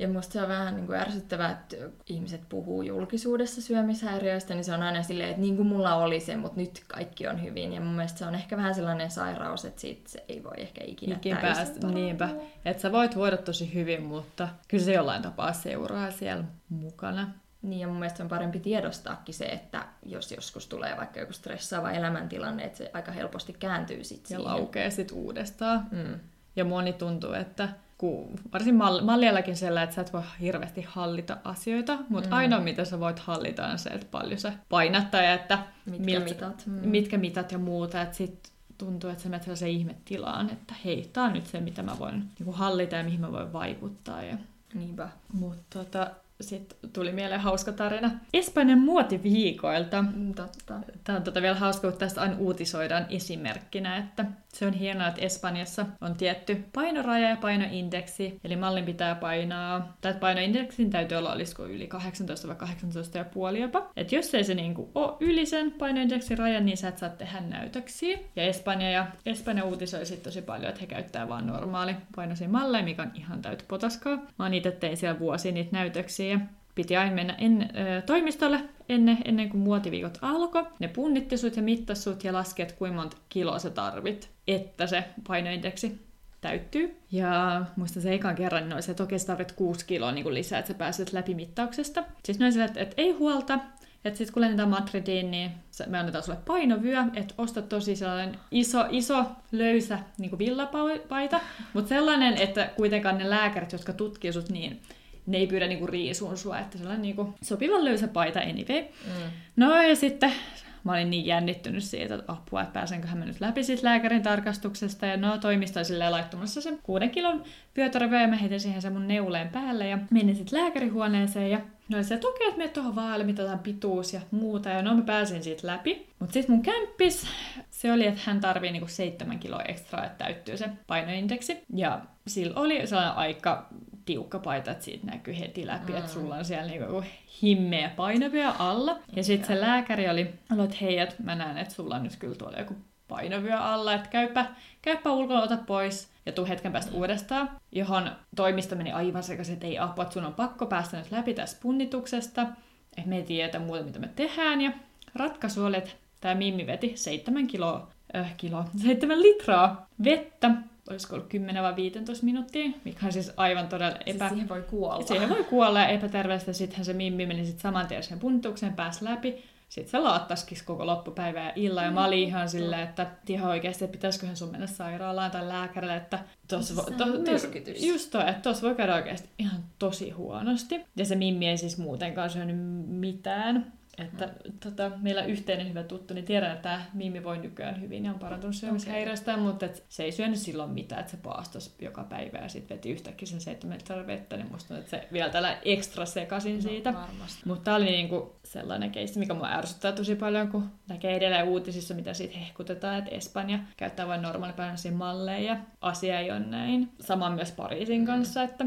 S1: Ja musta se on vähän niin kuin ärsyttävää, että ihmiset puhuu julkisuudessa syömishäiriöistä, niin se on aina silleen, että niin kuin mulla oli se, mutta nyt kaikki on hyvin. Ja mun mielestä se on ehkä vähän sellainen sairaus, että siitä se ei voi ehkä ikinä Ikin päästä.
S2: Niinpä. Että sä voit voida tosi hyvin, mutta kyllä se jollain tapaa seuraa siellä mukana.
S1: Niin ja mun mielestä on parempi tiedostaakin se, että jos joskus tulee vaikka joku stressaava elämäntilanne, että se aika helposti kääntyy sitten
S2: Ja laukee sitten uudestaan. Mm. Ja moni tuntuu, että kun, varsin mal- malliallakin sellainen, että sä et voi hirveästi hallita asioita, mutta mm. ainoa mitä sä voit hallita on se, että paljon sä painat tai että
S1: mitkä, milt, mitat.
S2: Mm. mitkä mitat ja muuta, että sit tuntuu, että sä menet sellaiseen ihmetilaan, että hei, tää on nyt se, mitä mä voin niin hallita ja mihin mä voin vaikuttaa. Ja...
S1: Niinpä.
S2: Mutta tota, sitten tuli mieleen hauska tarina Espanjan muotiviikoilta.
S1: Mm, totta.
S2: Tämä on tota vielä hauska, kun tästä aina uutisoidaan esimerkkinä, että se on hienoa, että Espanjassa on tietty painoraja ja painoindeksi, eli mallin pitää painaa, tai painoindeksin täytyy olla olisiko yli 18 vai 18,5 jopa. Et jos ei se niinku ole yli sen painoindeksin rajan, niin sä et saa tehdä näytöksiä. Ja Espanja, ja Espanja uutisoi sitten tosi paljon, että he käyttää vain normaali painoisia malleja, mikä on ihan täyttä potaskaa. Mä oon itse tein siellä vuosia niitä näytöksiä, piti aina mennä en, ö, toimistolle ennen, ennen kuin muotiviikot alkoi. Ne punnitti sut ja mittasi sut ja laski, että kuinka monta kiloa sä tarvit, että se painoindeksi täyttyy. Ja muista se ekan kerran, niin se, että okei, sä tarvit 6 kiloa niin lisää, että sä pääset läpi mittauksesta. Siis ne että, että ei huolta, että sitten kun lennetään Madridiin, niin me annetaan sulle painovyö, että osta tosi sellainen iso, iso löysä niin villapaita, mutta sellainen, että kuitenkaan ne lääkärit, jotka tutkii sut niin ne ei pyydä niinku riisuun sua, että sellainen niinku sopivan löysä paita anyway. Mm. No ja sitten mä olin niin jännittynyt siitä, että apua, että pääsenköhän mä nyt läpi siitä lääkärin tarkastuksesta. Ja no toimistoin silleen laittamassa sen kuuden kilon pyötärävyö ja mä heitin siihen sen mun neuleen päälle ja menin sitten lääkärihuoneeseen ja No se, että okei, että menet tuohon vaan, mitataan pituus ja muuta, ja no mä pääsin siitä läpi. Mutta sitten mun kämppis, se oli, että hän tarvii niinku seitsemän kiloa ekstra, että täyttyy se painoindeksi. Ja sillä oli sellainen aika tiukka paita, että siitä näkyy heti läpi, mm. että sulla on siellä niinku himmeä painovyö alla. Ja sitten se lääkäri oli, että hei, että mä näen, että sulla on nyt kyllä tuolla joku painovyö alla, että käypä, käypä ulkona, ota pois ja tuu hetken päästä uudestaan, johon toimisto meni aivan sekaisin, että ei apua, että sun on pakko päästä nyt läpi tästä punnituksesta, että me ei tiedä muuta, mitä me tehdään, ja ratkaisu oli, että tämä Mimmi veti 7 kiloa, äh, kilo, [LAUGHS] 7 litraa vettä olisiko ollut 10 vai 15 minuuttia, mikä on siis aivan todella siis epä...
S1: Siis siihen voi kuolla.
S2: Siihen voi kuolla ja epäterveellistä. Sittenhän se Mimmi meni sit saman tien sen puntitukseen, pääsi läpi. Sitten se laattaskikin koko loppupäivää ja illan. Ja mä olin ihan silleen, että ihan oikeasti, että pitäisiköhän sun mennä sairaalaan tai lääkärille, että tos vo, to, tos, just toi, että tos voi käydä oikeasti ihan tosi huonosti. Ja se Mimmi ei siis muutenkaan syönyt mitään. Että mm. tota, meillä yhteinen hyvä tuttu, niin tiedän, että tämä Mimmi voi nykyään hyvin ja on parantunut syömishäiriöstä, okay. mutta et se ei syönyt silloin mitään, että se paastos joka päivä ja sitten veti yhtäkkiä sen 7 litraa vettä, niin musta että se vielä tällä ekstra sekasin no, siitä. Mutta tämä oli niinku sellainen keissi, mikä mua ärsyttää tosi paljon, kun näkee edelleen uutisissa, mitä siitä hehkutetaan, että Espanja käyttää vain normaalipäiväisiä malleja. Asia ei ole näin. Sama myös Pariisin kanssa, että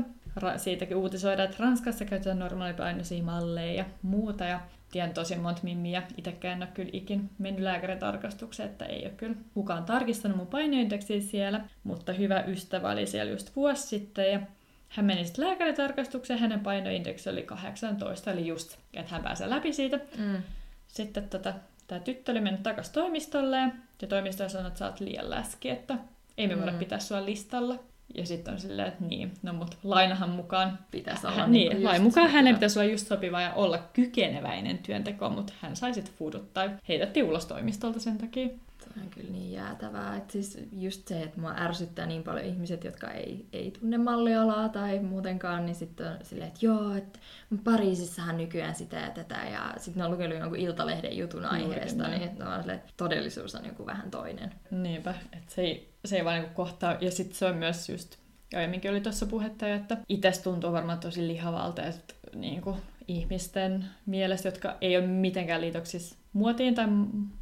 S2: siitäkin uutisoidaan, että Ranskassa käytetään normaalipainoisia malleja ja muuta. Ja tiedän tosi monta mimmiä. Itsekään en ole kyllä ikin mennyt lääkärin tarkastukseen, että ei ole kyllä kukaan tarkistanut mun painoindeksiä siellä, mutta hyvä ystävä oli siellä just vuosi sitten ja hän meni sitten lääkäritarkastukseen, hänen painoindeksi oli 18, eli just, että hän pääsee läpi siitä. Mm. Sitten tota, tämä tyttö oli mennyt takaisin toimistolle ja toimisto sanoi, että sä oot liian läski, että ei me voida
S1: Mm.
S2: pitää sua listalla. Ja sitten on silleen, että niin, no mut lainahan mukaan,
S1: Pitäisi olla
S2: hän, niin,
S1: niinku
S2: lain mukaan
S1: sopiva.
S2: hänen pitäisi olla just sopiva ja olla kykeneväinen työntekoon, mutta hän sai sitten fudut tai heitettiin ulos toimistolta sen takia.
S1: Toi on kyllä niin jäätävää. Että siis just se, että mua ärsyttää niin paljon ihmiset, jotka ei, ei tunne mallialaa tai muutenkaan, niin sitten on silleen, että joo, että Pariisissahan nykyään sitä ja tätä, ja sitten ne on lukenut jonkun Iltalehden jutun aiheesta,
S2: näin.
S1: niin ne on silleen, että todellisuus on joku vähän toinen.
S2: Niinpä, että se ei, se ei vaan niinku kohtaa. Ja sitten se on myös just, aiemminkin oli tuossa puhetta jo, että itse tuntuu varmaan tosi lihavalta, että niinku ihmisten mielestä, jotka ei ole mitenkään liitoksissa muotiin tai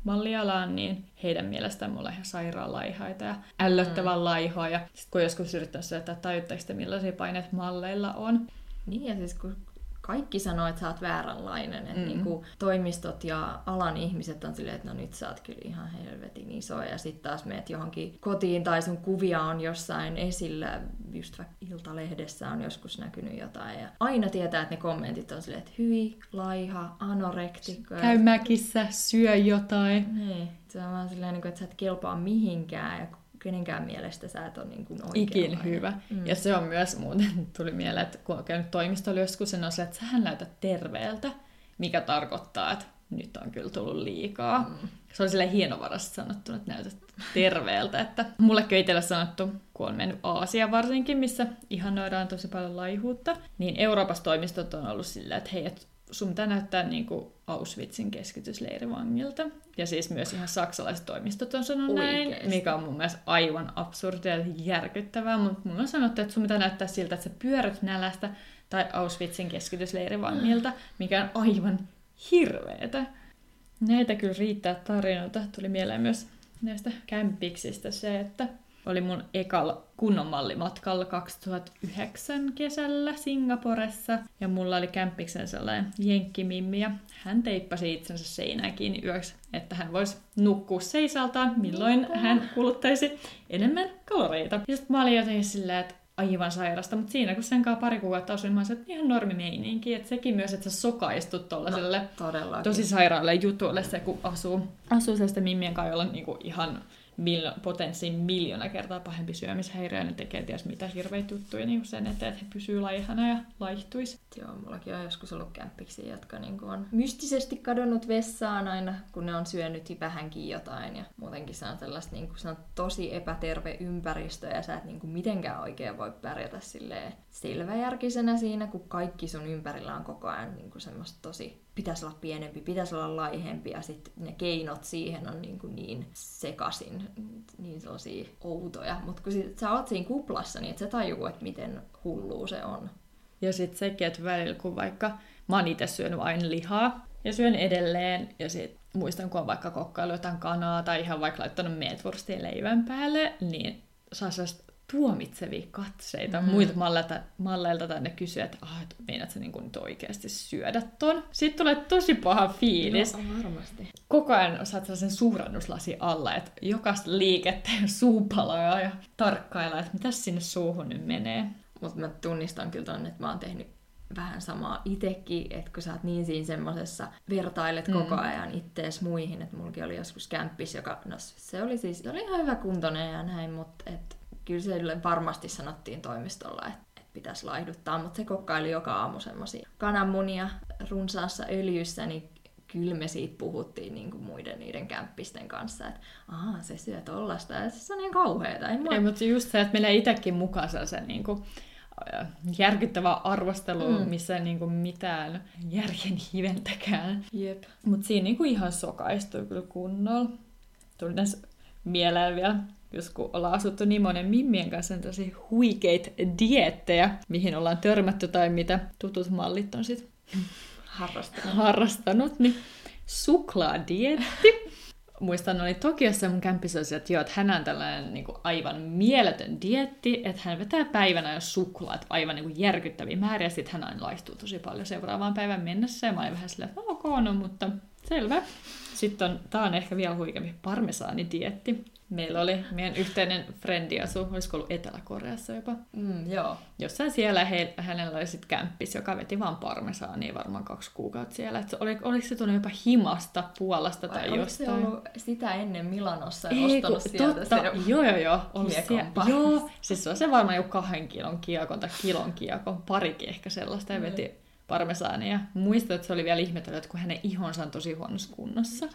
S2: mallialaan, niin heidän mielestään mulla on ihan sairaan laihaita ja ällöttävän laihoa. Ja sitten kun joskus yrittää syöttää, että te millaisia paineet malleilla on.
S1: Niin, ja siis kun kaikki sanoo, että sä oot vääränlainen, että
S2: Mm.
S1: mm. niinku toimistot ja alan ihmiset on silleen, että no nyt sä oot kyllä ihan helvetin iso, ja sitten taas meet johonkin kotiin tai sun kuvia on jossain esillä, just vaikka Iltalehdessä on joskus näkynyt jotain, ja aina tietää, että ne kommentit on silleen, että hyi, laiha, anorektikko.
S2: Käy mäkissä, syö jotain.
S1: Niin, se on vaan silleen, niinku, että sä et kelpaa mihinkään, ja kenenkään mielestä sä et ole niin
S2: Ikin
S1: oikeanlainen.
S2: hyvä.
S1: Mm.
S2: Ja se on myös muuten, [LAUGHS] tuli mieleen, että kun on käynyt toimistolla joskus, se on se, että sähän näytät terveeltä, mikä tarkoittaa, että nyt on kyllä tullut liikaa.
S1: Mm.
S2: Se on sille hienovarasti sanottu, että näytät terveeltä. Että mullekin on itselle sanottu, kun on mennyt Aasia varsinkin, missä ihannoidaan tosi paljon laihuutta, niin Euroopassa toimistot on ollut silleen, että hei, et sun pitää näyttää niin kuin Auschwitzin keskitysleirivangilta. Ja siis myös ihan saksalaiset toimistot on sanonut näin, mikä on mun mielestä aivan absurdia ja järkyttävää, mutta mulla on sanottu, että sun pitää näyttää siltä, että sä pyörät nälästä tai Auschwitzin keskitysleirivangilta, mikä on aivan hirveetä. Näitä kyllä riittää tarinoita. Tuli mieleen myös näistä kämpiksistä se, että oli mun ekalla kunnon mallimatkalla 2009 kesällä Singaporessa. Ja mulla oli kämppiksen sellainen jenkkimimmi ja hän teippasi itsensä seinään kiinni yöksi, että hän voisi nukkua seisaltaan, milloin hän kuluttaisi enemmän kaloreita. Ja sitten mä olin jotenkin silleen, että aivan sairasta, mutta siinä kun sen kanssa pari kuukautta asuin, mä olin, että ihan normimeininki, että sekin myös, että sä sokaistut tollaselle no,
S1: Todellakin.
S2: tosi sairaalle jutuille se, kun asuu, asuu sellaisten mimmien kanssa, jolla on niinku ihan miljo- potenssiin miljoona kertaa pahempi syömishäiriö, ne tekee ties mitä hirveitä juttuja niin sen eteen, että he pysyy laihana ja laihtuisi.
S1: Joo, mullakin on joskus ollut kämppiksi, jotka niinku on mystisesti kadonnut vessaan aina, kun ne on syönyt vähänkin jotain. Ja muutenkin se on sellaista niinku, se on tosi epäterve ympäristö ja sä et niinku mitenkään oikein voi pärjätä silleen selväjärkisenä siinä, kun kaikki sun ympärillä on koko ajan niinku semmoista tosi pitäisi olla pienempi, pitäisi olla laihempi ja sitten ne keinot siihen on niin, kuin niin sekasin, niin sellaisia outoja. Mutta kun sit, sä oot siinä kuplassa, niin et sä tajuu, että miten hullua se on.
S2: Ja sitten sekin, että välillä kun vaikka mä oon itse syönyt aina lihaa ja syön edelleen ja sit muistan, kun on vaikka kokkailu jotain kanaa tai ihan vaikka laittanut meetwurstia leivän päälle, niin saa tuomitsevia katseita mm. Muilta malleilta, malleilta tai ne kysyy, että ah, et meinaat sä niin nyt oikeasti syödä ton? Sitten tulee tosi paha fiilis.
S1: No, varmasti.
S2: Koko ajan saat sellaisen suurennuslasi alla, että jokaista liikettä ja suupaloja ja tarkkailla, että mitä sinne suuhun nyt menee.
S1: Mutta mä tunnistan kyllä ton, että mä oon tehnyt vähän samaa itekin, että kun sä oot niin siinä semmosessa, vertailet
S2: Mm.
S1: koko ajan ittees muihin, että mullakin oli joskus kämppis, joka, no se oli siis, se oli ihan hyvä kuntoinen ja näin, mutta et, kyllä sille varmasti sanottiin toimistolla, että et pitäisi laihduttaa, mutta se kokkaili joka aamu semmosia kananmunia runsaassa öljyssä, niin kyllä me siitä puhuttiin niin kuin muiden niiden kämppisten kanssa, että aah, se syö tollasta ja se on ihan kauheeta. En mä...
S2: Ei, mutta just se, että menee itsekin mukaan sellaisen niin kuin, järkyttävää arvostelua, mm. Missä ei niin kuin mitään järjen hiventäkään.
S1: Jep.
S2: Mutta siinä niin kuin ihan sokaistuu kyllä kunnolla. Tuli tässä mieleen vielä, jos kun ollaan asuttu niin monen mimmien kanssa, on tosi huikeita diettejä, mihin ollaan törmätty tai mitä tutut mallit on sitten
S1: Harrastanut.
S2: harrastanut, niin suklaadietti. Muistan, oli Tokiossa mun kämpissä että joo, että hän on tällainen niin kuin, aivan mieletön dietti, että hän vetää päivänä jo suklaat aivan niin kuin, järkyttäviä määriä, sitten hän aina laihtuu tosi paljon seuraavaan päivän mennessä, ja mä olin vähän silleen, että ok, no, mutta selvä. Sitten on, tää on ehkä vielä huikeampi parmesaanidietti, Meillä oli meidän yhteinen frendi asu, olisiko ollut Etelä-Koreassa jopa.
S1: Mm, joo.
S2: Jossain siellä he, hänellä oli sitten kämppis, joka veti vaan parmesaania varmaan kaksi kuukautta siellä. Et se oli, oliko se tullut jopa himasta, Puolasta
S1: Vai
S2: tai jostain?
S1: se ollut sitä ennen Milanossa ja
S2: Ei,
S1: ostanut
S2: kun,
S1: sieltä
S2: totta,
S1: se
S2: joo joo joo, ollut siellä, joo, siis se on se varmaan joku kahden kilon kiekon tai kilon kiekon, parikin ehkä sellaista, ja
S1: Mm.
S2: veti parmesaania. Muistan, että se oli vielä ihmetellyt, että kun hänen ihonsa on tosi huonossa kunnossa.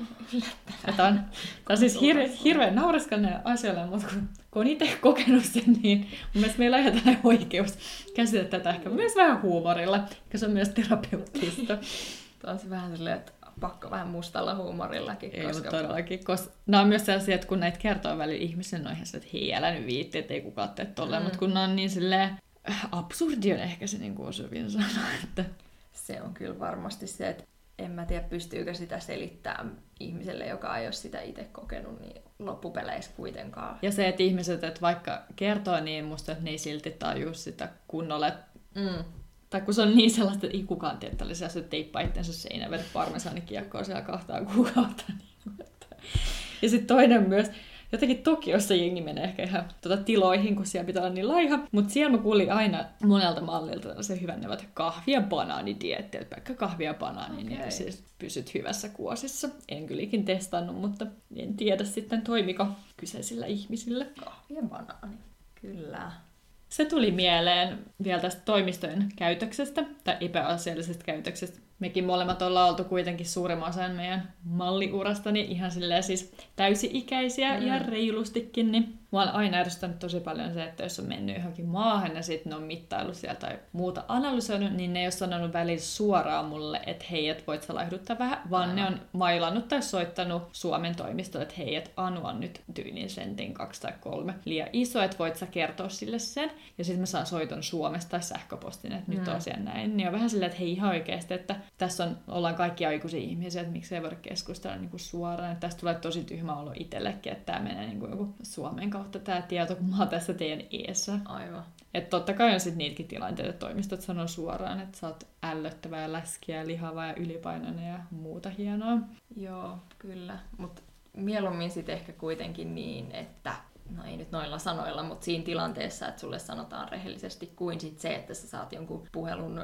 S2: Tämä on, tämä on siis hir, hirveän naureskallinen asioille, mutta kun, kun on itse kokenut sen, niin mun mielestä meillä on ihan tällainen oikeus käsitellä tätä ehkä myös vähän huumorilla, koska se on myös terapeuttista. [LAUGHS]
S1: Tämä on se vähän silleen, että pakko vähän mustalla huumorillakin,
S2: Ei
S1: koska
S2: todellakin, koska nämä on myös sellaisia, että kun näitä kertoo välillä ihmisen, on ihan se, että hei, älä nyt viitti, että ei kukaan tee tolleen,
S1: Mm.
S2: mutta kun ne on niin silleen, äh, absurdi on ehkä se niin kuin osuvin sana, että
S1: se on kyllä varmasti se, että en mä tiedä, pystyykö sitä selittämään ihmiselle, joka ei ole sitä itse kokenut, niin loppupeleissä kuitenkaan.
S2: Ja se, että ihmiset, että vaikka kertoo niin musta, että ne ei silti tajua sitä kunnolla.
S1: Mm.
S2: Tai kun se on niin sellaista, että ei kukaan tällaisia, että teippaa itsensä seinään, vedä parmesanikiekkoa siellä kahtaa kuukautta. [LAUGHS] Niin, että. Ja sitten toinen myös, jotenkin Tokiossa jengi menee ehkä ihan tuota tiloihin, kun siellä pitää olla niin laiha. Mutta siellä mä kuulin aina monelta mallilta se hyvän neuvot kahvi- ja banaanidieetti, että pelkkä kahvi ja banaani, okay. niin siis pysyt hyvässä kuosissa. En kyllä ikin testannut, mutta en tiedä sitten toimiko kyseisillä ihmisillä.
S1: Kahvi ja banaani. Kyllä.
S2: Se tuli mieleen vielä tästä toimistojen käytöksestä, tai epäasiallisesta käytöksestä. Mekin molemmat ollaan oltu kuitenkin suurimman osan meidän malliurasta, niin ihan silleen siis täysi-ikäisiä
S1: Mm.
S2: ihan reilustikin, niin mua on aina ärsyttänyt tosi paljon se, että jos on mennyt johonkin maahan ja sitten ne on mittaillut sieltä tai muuta analysoinut, niin ne ei ole sanonut välillä suoraan mulle, että hei, et voit sä laihduttaa vähän, vaan ne on mailannut tai soittanut Suomen toimistolle, että hei, että Anu on nyt tyyliin sentin kaksi tai kolme liian iso, että voit sä kertoa sille sen. Ja sitten mä saan soiton Suomesta tai sähköpostin, että nyt
S1: Mm.
S2: on siellä näin. Niin on vähän silleen, että hei ihan oikeasti, että tässä on, ollaan kaikki aikuisia ihmisiä, että miksei voida keskustella niin kuin suoraan. Että tästä tulee tosi tyhmä olo itsellekin, että tämä menee niin kuin joku Suomen kautta tämä tieto, kun mä oon tässä teidän eessä.
S1: Aivan.
S2: Että totta kai on sitten niitäkin tilanteita, että toimistot sanoo suoraan, että sä oot ällöttävä ja läskiä ja lihava ja ylipainoinen ja muuta hienoa.
S1: Joo, kyllä. Mutta mieluummin sitten ehkä kuitenkin niin, että no ei nyt noilla sanoilla, mutta siinä tilanteessa, että sulle sanotaan rehellisesti, kuin sit se, että sä saat jonkun puhelun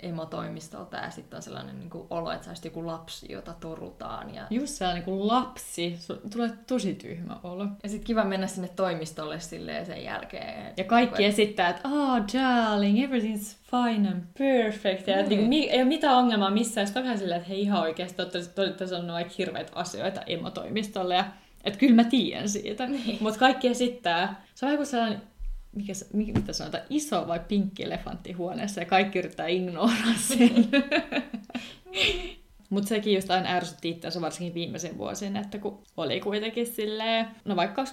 S1: emotoimistolta ja sitten on sellainen niin kuin olo, että sä olisit joku lapsi, jota torutaan. Ja,
S2: Just sellainen kuin lapsi, tulee tosi tyhmä olo.
S1: ja sitten kiva mennä sinne toimistolle silleen sen jälkeen.
S2: Ja kaikki
S1: Kun-
S2: esittää, että oh darling, everything's fine and perfect. Ja
S1: Niin.
S2: niin. niin, mi- ei ole mitään ongelmaa missään. Sitten on vähän silleen, että hei ihan oikeasti, te olette- te olette sanoneet aika hirveitä asioita emotoimistolle. Ja että kyllä mä tiedän siitä.
S1: Niin.
S2: Mutta kaikki esittää. Se on vähän kuin sellainen, mikä, mitä sanotaan, iso vai pinkki elefantti huoneessa ja kaikki yrittää ignoraa [LAUGHS] sen. Mutta sekin just aina ärsytti itseänsä varsinkin viimeisen vuosina, että kun oli kuitenkin silleen, no vaikka 24-27,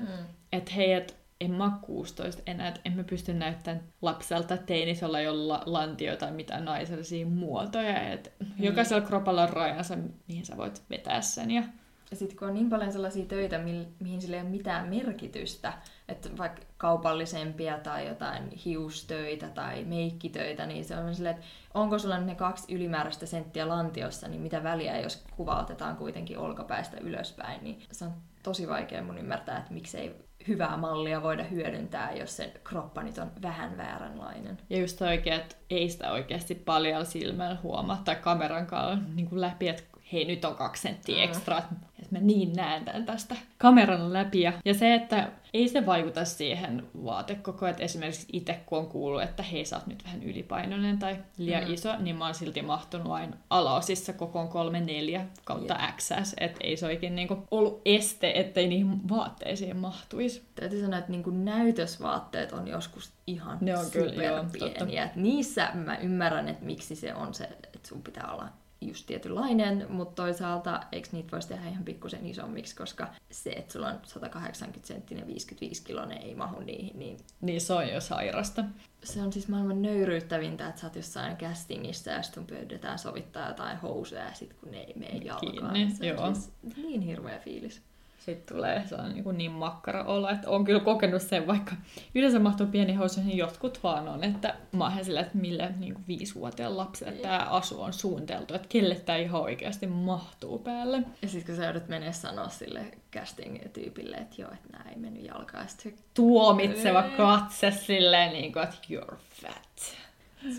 S1: Mm.
S2: että hei, et en mä oo 16 enää, että en mä pysty näyttämään lapselta teinisolla jolla lantio tai mitään naisellisia muotoja, että
S1: Mm.
S2: jokaisella kropalla on rajansa, mihin sä voit vetää sen. Ja
S1: Ja sitten kun on niin paljon sellaisia töitä, mi- mihin sillä ei ole mitään merkitystä, että vaikka kaupallisempia tai jotain hiustöitä tai meikkitöitä, niin se on silleen, että onko sulla ne kaksi ylimääräistä senttiä lantiossa, niin mitä väliä, jos kuva otetaan kuitenkin olkapäistä ylöspäin, niin se on tosi vaikea mun ymmärtää, että miksei hyvää mallia voida hyödyntää, jos sen kroppa nyt on vähän vääränlainen.
S2: Ja just oikein, että ei sitä oikeasti paljon silmällä huomaa tai kameran kanssa niin kuin läpi, että hei nyt on kaksi senttiä
S1: Mm.
S2: ekstra, että mä niin näen tämän tästä kameran läpi. Ja, ja se, että ei se vaikuta siihen vaatekokoon, että esimerkiksi itse kun on kuullut, että hei sä oot nyt vähän ylipainoinen tai liian
S1: Mm.
S2: iso, niin mä oon silti mahtunut aina alaosissa kokoon 3-4 kautta XS, että ei se oikein niinku ollut este, ettei niihin vaatteisiin mahtuisi.
S1: Täytyy sanoa, että niin näytösvaatteet on joskus ihan
S2: Ne on kyllä, joo,
S1: superpieniä. Et niissä mä ymmärrän, että miksi se on se, että sun pitää olla just tietynlainen, mutta toisaalta eikö niitä voisi tehdä ihan pikkusen isommiksi, koska se, että sulla on 180 senttinen 55 kilonen ei mahu niihin, niin
S2: Niin se on jo sairasta.
S1: se on siis maailman nöyryyttävintä, että sä oot jossain castingissa ja sitten pyydetään sovittaa jotain housuja ja sitten kun ne ei mene jalkaan.
S2: Kiinni,
S1: se on
S2: joo.
S1: siis niin hirveä fiilis.
S2: Sitten tulee sellainen niin, kuin niin makkara olo, että on kyllä kokenut sen, vaikka yleensä mahtuu pieni housu, niin jotkut vaan on, että mä oon sillä, että mille niin kuin viisivuotiaan lapselle tämä asu on suunniteltu, että kelle tämä ihan oikeasti mahtuu päälle.
S1: Ja sitten kun sä joudut menee sanoa sille casting-tyypille, että joo, että näin ei mennyt jalkaa, ja sit
S2: Tuomitseva katse silleen, niin kuin, että you're fat.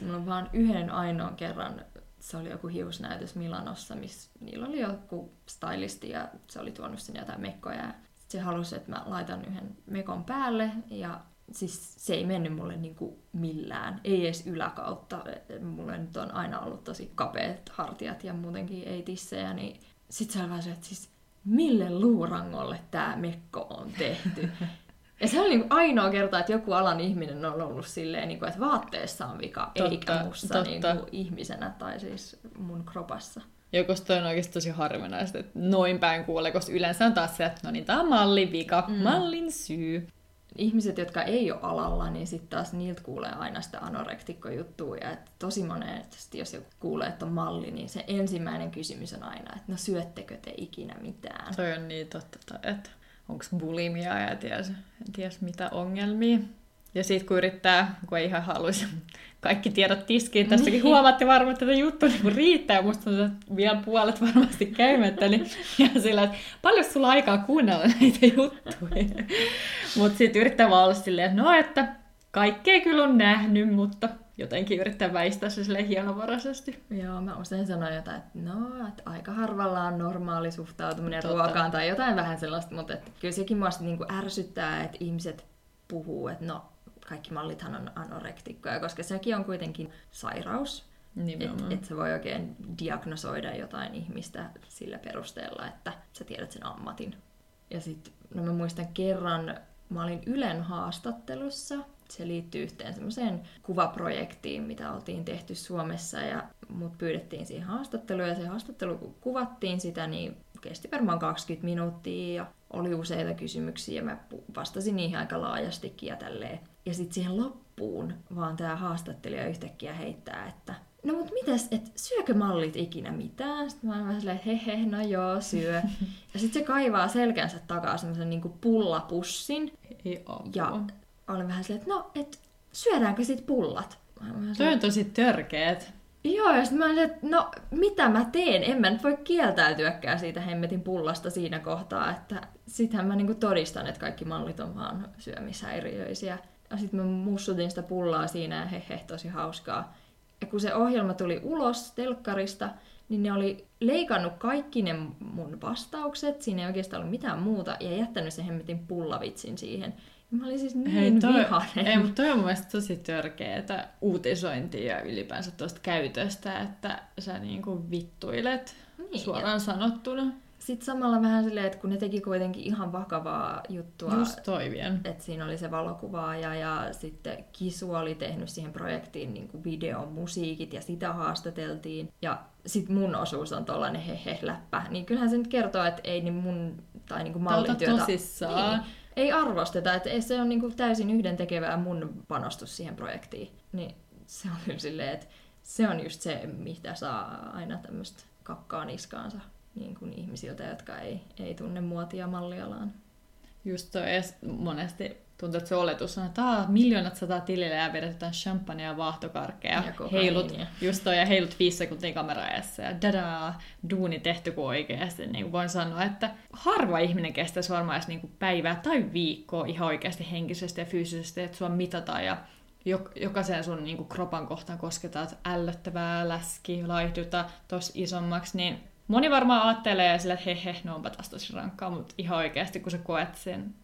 S1: Mulla on vaan yhden ainoan kerran, se oli joku hiusnäytös Milanossa, missä niillä oli joku stylisti ja se oli tuonut sinne jotain mekkoja. Se halusi, että mä laitan yhden mekon päälle ja siis se ei mennyt mulle niinku millään, ei edes yläkautta. Mulle nyt on aina ollut tosi kapeat hartiat ja muutenkin ei tissejä, niin sit se oli vaan se, että siis mille luurangolle tämä mekko on tehty. [LAUGHS] Ja se oli niinku ainoa kerta, että joku alan ihminen on ollut silleen, niinku, että vaatteessa on vika, totta, eikä mussa totta. Niinku, ihmisenä tai siis mun kropassa.
S2: Joko toi on oikeasti tosi harvinaista, että noin päin kuulee, koska yleensä on taas se, että no niin, tämä on mallin vika, mm. mallin syy.
S1: Ihmiset, jotka ei ole alalla, niin sitten taas niiltä kuulee aina sitä anorektikkojuttua. Ja että tosi monesti, jos joku kuulee, että on malli, niin se ensimmäinen kysymys on aina, että no syöttekö te ikinä mitään?
S2: Toi on niin totta, että onko bulimia ja ties, ties mitä ongelmia. Ja sitten kun yrittää, kun ei ihan haluaisi [LAUGHS] kaikki tiedot tiskiin, tässäkin niin. huomaatte varmaan, että tätä juttu niin riittää, musta on vielä puolet varmasti käymättä, niin [LAUGHS] ja sillä, että paljon sulla aikaa kuunnella [LAUGHS] näitä juttuja. Mutta sitten yrittää vaan olla silleen, että no, että kaikkea kyllä on nähnyt, mutta jotenkin yrittää väistää se sille hienovaraisesti.
S1: Joo, mä usein sanon jotain, että no, että aika harvalla on normaali suhtautuminen Totta. ruokaan tai jotain vähän sellaista, mutta että kyllä sekin mua niin kuin ärsyttää, että ihmiset puhuu, että no, kaikki mallithan on anorektikkoja, koska sekin on kuitenkin sairaus. Että et se voi oikein diagnosoida jotain ihmistä sillä perusteella, että sä tiedät sen ammatin. Ja sitten, no mä muistan kerran, mä olin Ylen haastattelussa, se liittyy yhteen semmoiseen kuvaprojektiin, mitä oltiin tehty Suomessa ja mut pyydettiin siihen haastatteluun ja se haastattelu kun kuvattiin sitä, niin kesti varmaan 20 minuuttia ja oli useita kysymyksiä ja mä vastasin niihin aika laajastikin ja tälleen. Ja sitten siihen loppuun vaan tämä haastattelija yhtäkkiä heittää, että no mut mitäs, että syökö mallit ikinä mitään? Sitten mä oon vähän silleen, hehe, no joo, syö. [LAUGHS] Ja sitten se kaivaa selkänsä takaa semmoisen niinku pullapussin.
S2: Ei
S1: ja olen vähän silleen, että no, et syödäänkö sit pullat?
S2: Toi on tosi törkeet.
S1: Joo, ja sitten mä olin, että no mitä mä teen? En mä nyt voi kieltäytyäkään siitä hemmetin pullasta siinä kohtaa, että sittenhän mä niinku todistan, että kaikki mallit on vaan syömishäiriöisiä. Ja sitten mä mussutin sitä pullaa siinä ja hehe, tosi hauskaa. Ja kun se ohjelma tuli ulos telkkarista, niin ne oli leikannut kaikki ne mun vastaukset, siinä ei oikeastaan ollut mitään muuta, ja jättänyt sen hemmetin pullavitsin siihen. Mä olin siis niin Hei, toi, vihainen.
S2: Ei, mutta toi on mielestäni tosi törkeetä uutisointia ja ylipäänsä tuosta käytöstä, että sä niinku vittuilet niin, suoraan sanottuna.
S1: Sitten samalla vähän silleen, että kun ne teki kuitenkin ihan vakavaa juttua.
S2: Just toi vielä.
S1: Että siinä oli se valokuvaaja ja sitten Kisu oli tehnyt siihen projektiin niin kuin videon, musiikit ja sitä haastateltiin. Ja sitten mun osuus on tollanen hehe-läppä. Niin kyllähän se nyt kertoo, että ei niin mun tai niin kuin mallin työtä...
S2: tosissaan.
S1: Niin, ei arvosteta, että se on niin kuin täysin yhdentekevää mun panostus siihen projektiin. Niin se on kyllä silleen, että se on just se, mitä saa aina tämmöistä kakkaa niskaansa niin kuin ihmisiltä, jotka ei, ei tunne muotia mallialaan.
S2: Just toi, monesti tuntuu, että se oletus on, että Aa, miljoonat sataa tilille ja vedetään champagne ja vaahtokarkkeja. Ja heilut, just toi, ja heilut viisi sekuntia kameraajassa ja dadaa, duuni tehty kuin oikeasti. Niin kuin voin sanoa, että harva ihminen kestäisi varmaan edes niin kuin päivää tai viikkoa ihan oikeasti henkisesti ja fyysisesti, että sua mitataan ja jokaisen sun niin kuin kropan kohtaan kosketaan, että ällöttävää, läski, laihduta tos isommaksi, niin moni varmaan ajattelee sille, että he he, no onpa taas tosi rankkaa, mutta ihan oikeasti kun sä koet sen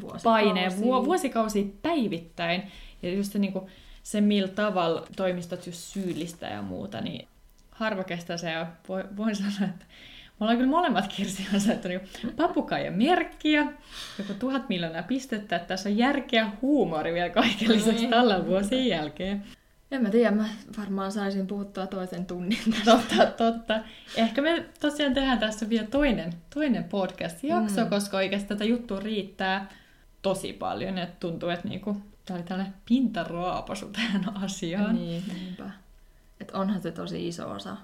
S2: vuosikausi. paineen vu- vuosikausi päivittäin, ja just se, niin kuin, se millä tavalla toimistot just syyllistä ja muuta, niin harva kestää se, ja voin sanoa, että me ollaan kyllä molemmat Kirsi niin papukaija merkkiä, joku tuhat miljoonaa pistettä, että tässä on järkeä huumori vielä kaiken lisäksi tällä vuosien jälkeen.
S1: En mä tiedä, mä varmaan saisin puhuttua toisen tunnin.
S2: Totta, totta. Ehkä me tosiaan tehdään tässä vielä toinen, toinen podcast-jakso, mm. koska oikeasti tätä juttua riittää tosi paljon. Että tuntuu, että niinku, tämä oli tällainen pintaraapasu tähän asiaan.
S1: Niin, niinpä. Et onhan se tosi iso osa,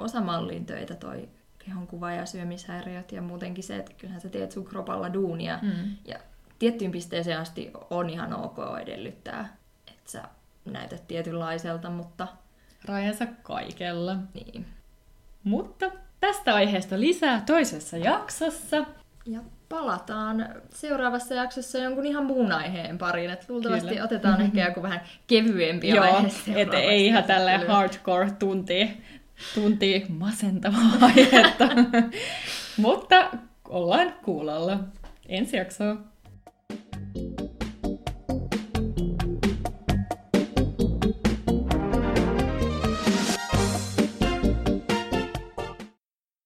S1: osa mallin töitä toi kehonkuva ja syömishäiriöt ja muutenkin se, että kyllähän sä teet sun kropalla duunia.
S2: Mm.
S1: Ja tiettyyn pisteeseen asti on ihan ok edellyttää, että sä näytät tietynlaiselta, mutta
S2: Rajansa kaikella.
S1: niin.
S2: Mutta tästä aiheesta lisää toisessa jaksossa.
S1: Ja palataan seuraavassa jaksossa jonkun ihan muun aiheen pariin. Et luultavasti
S2: Kyllä.
S1: otetaan ehkä joku vähän kevyempi
S2: Joo,
S1: aihe
S2: et
S1: seuraavaksi
S2: ei ihan tälleen
S1: käsittelyyn.
S2: hardcore tunti, tunti masentavaa [LAUGHS] aihetta. Mutta ollaan kuulolla. Ensi jaksoa.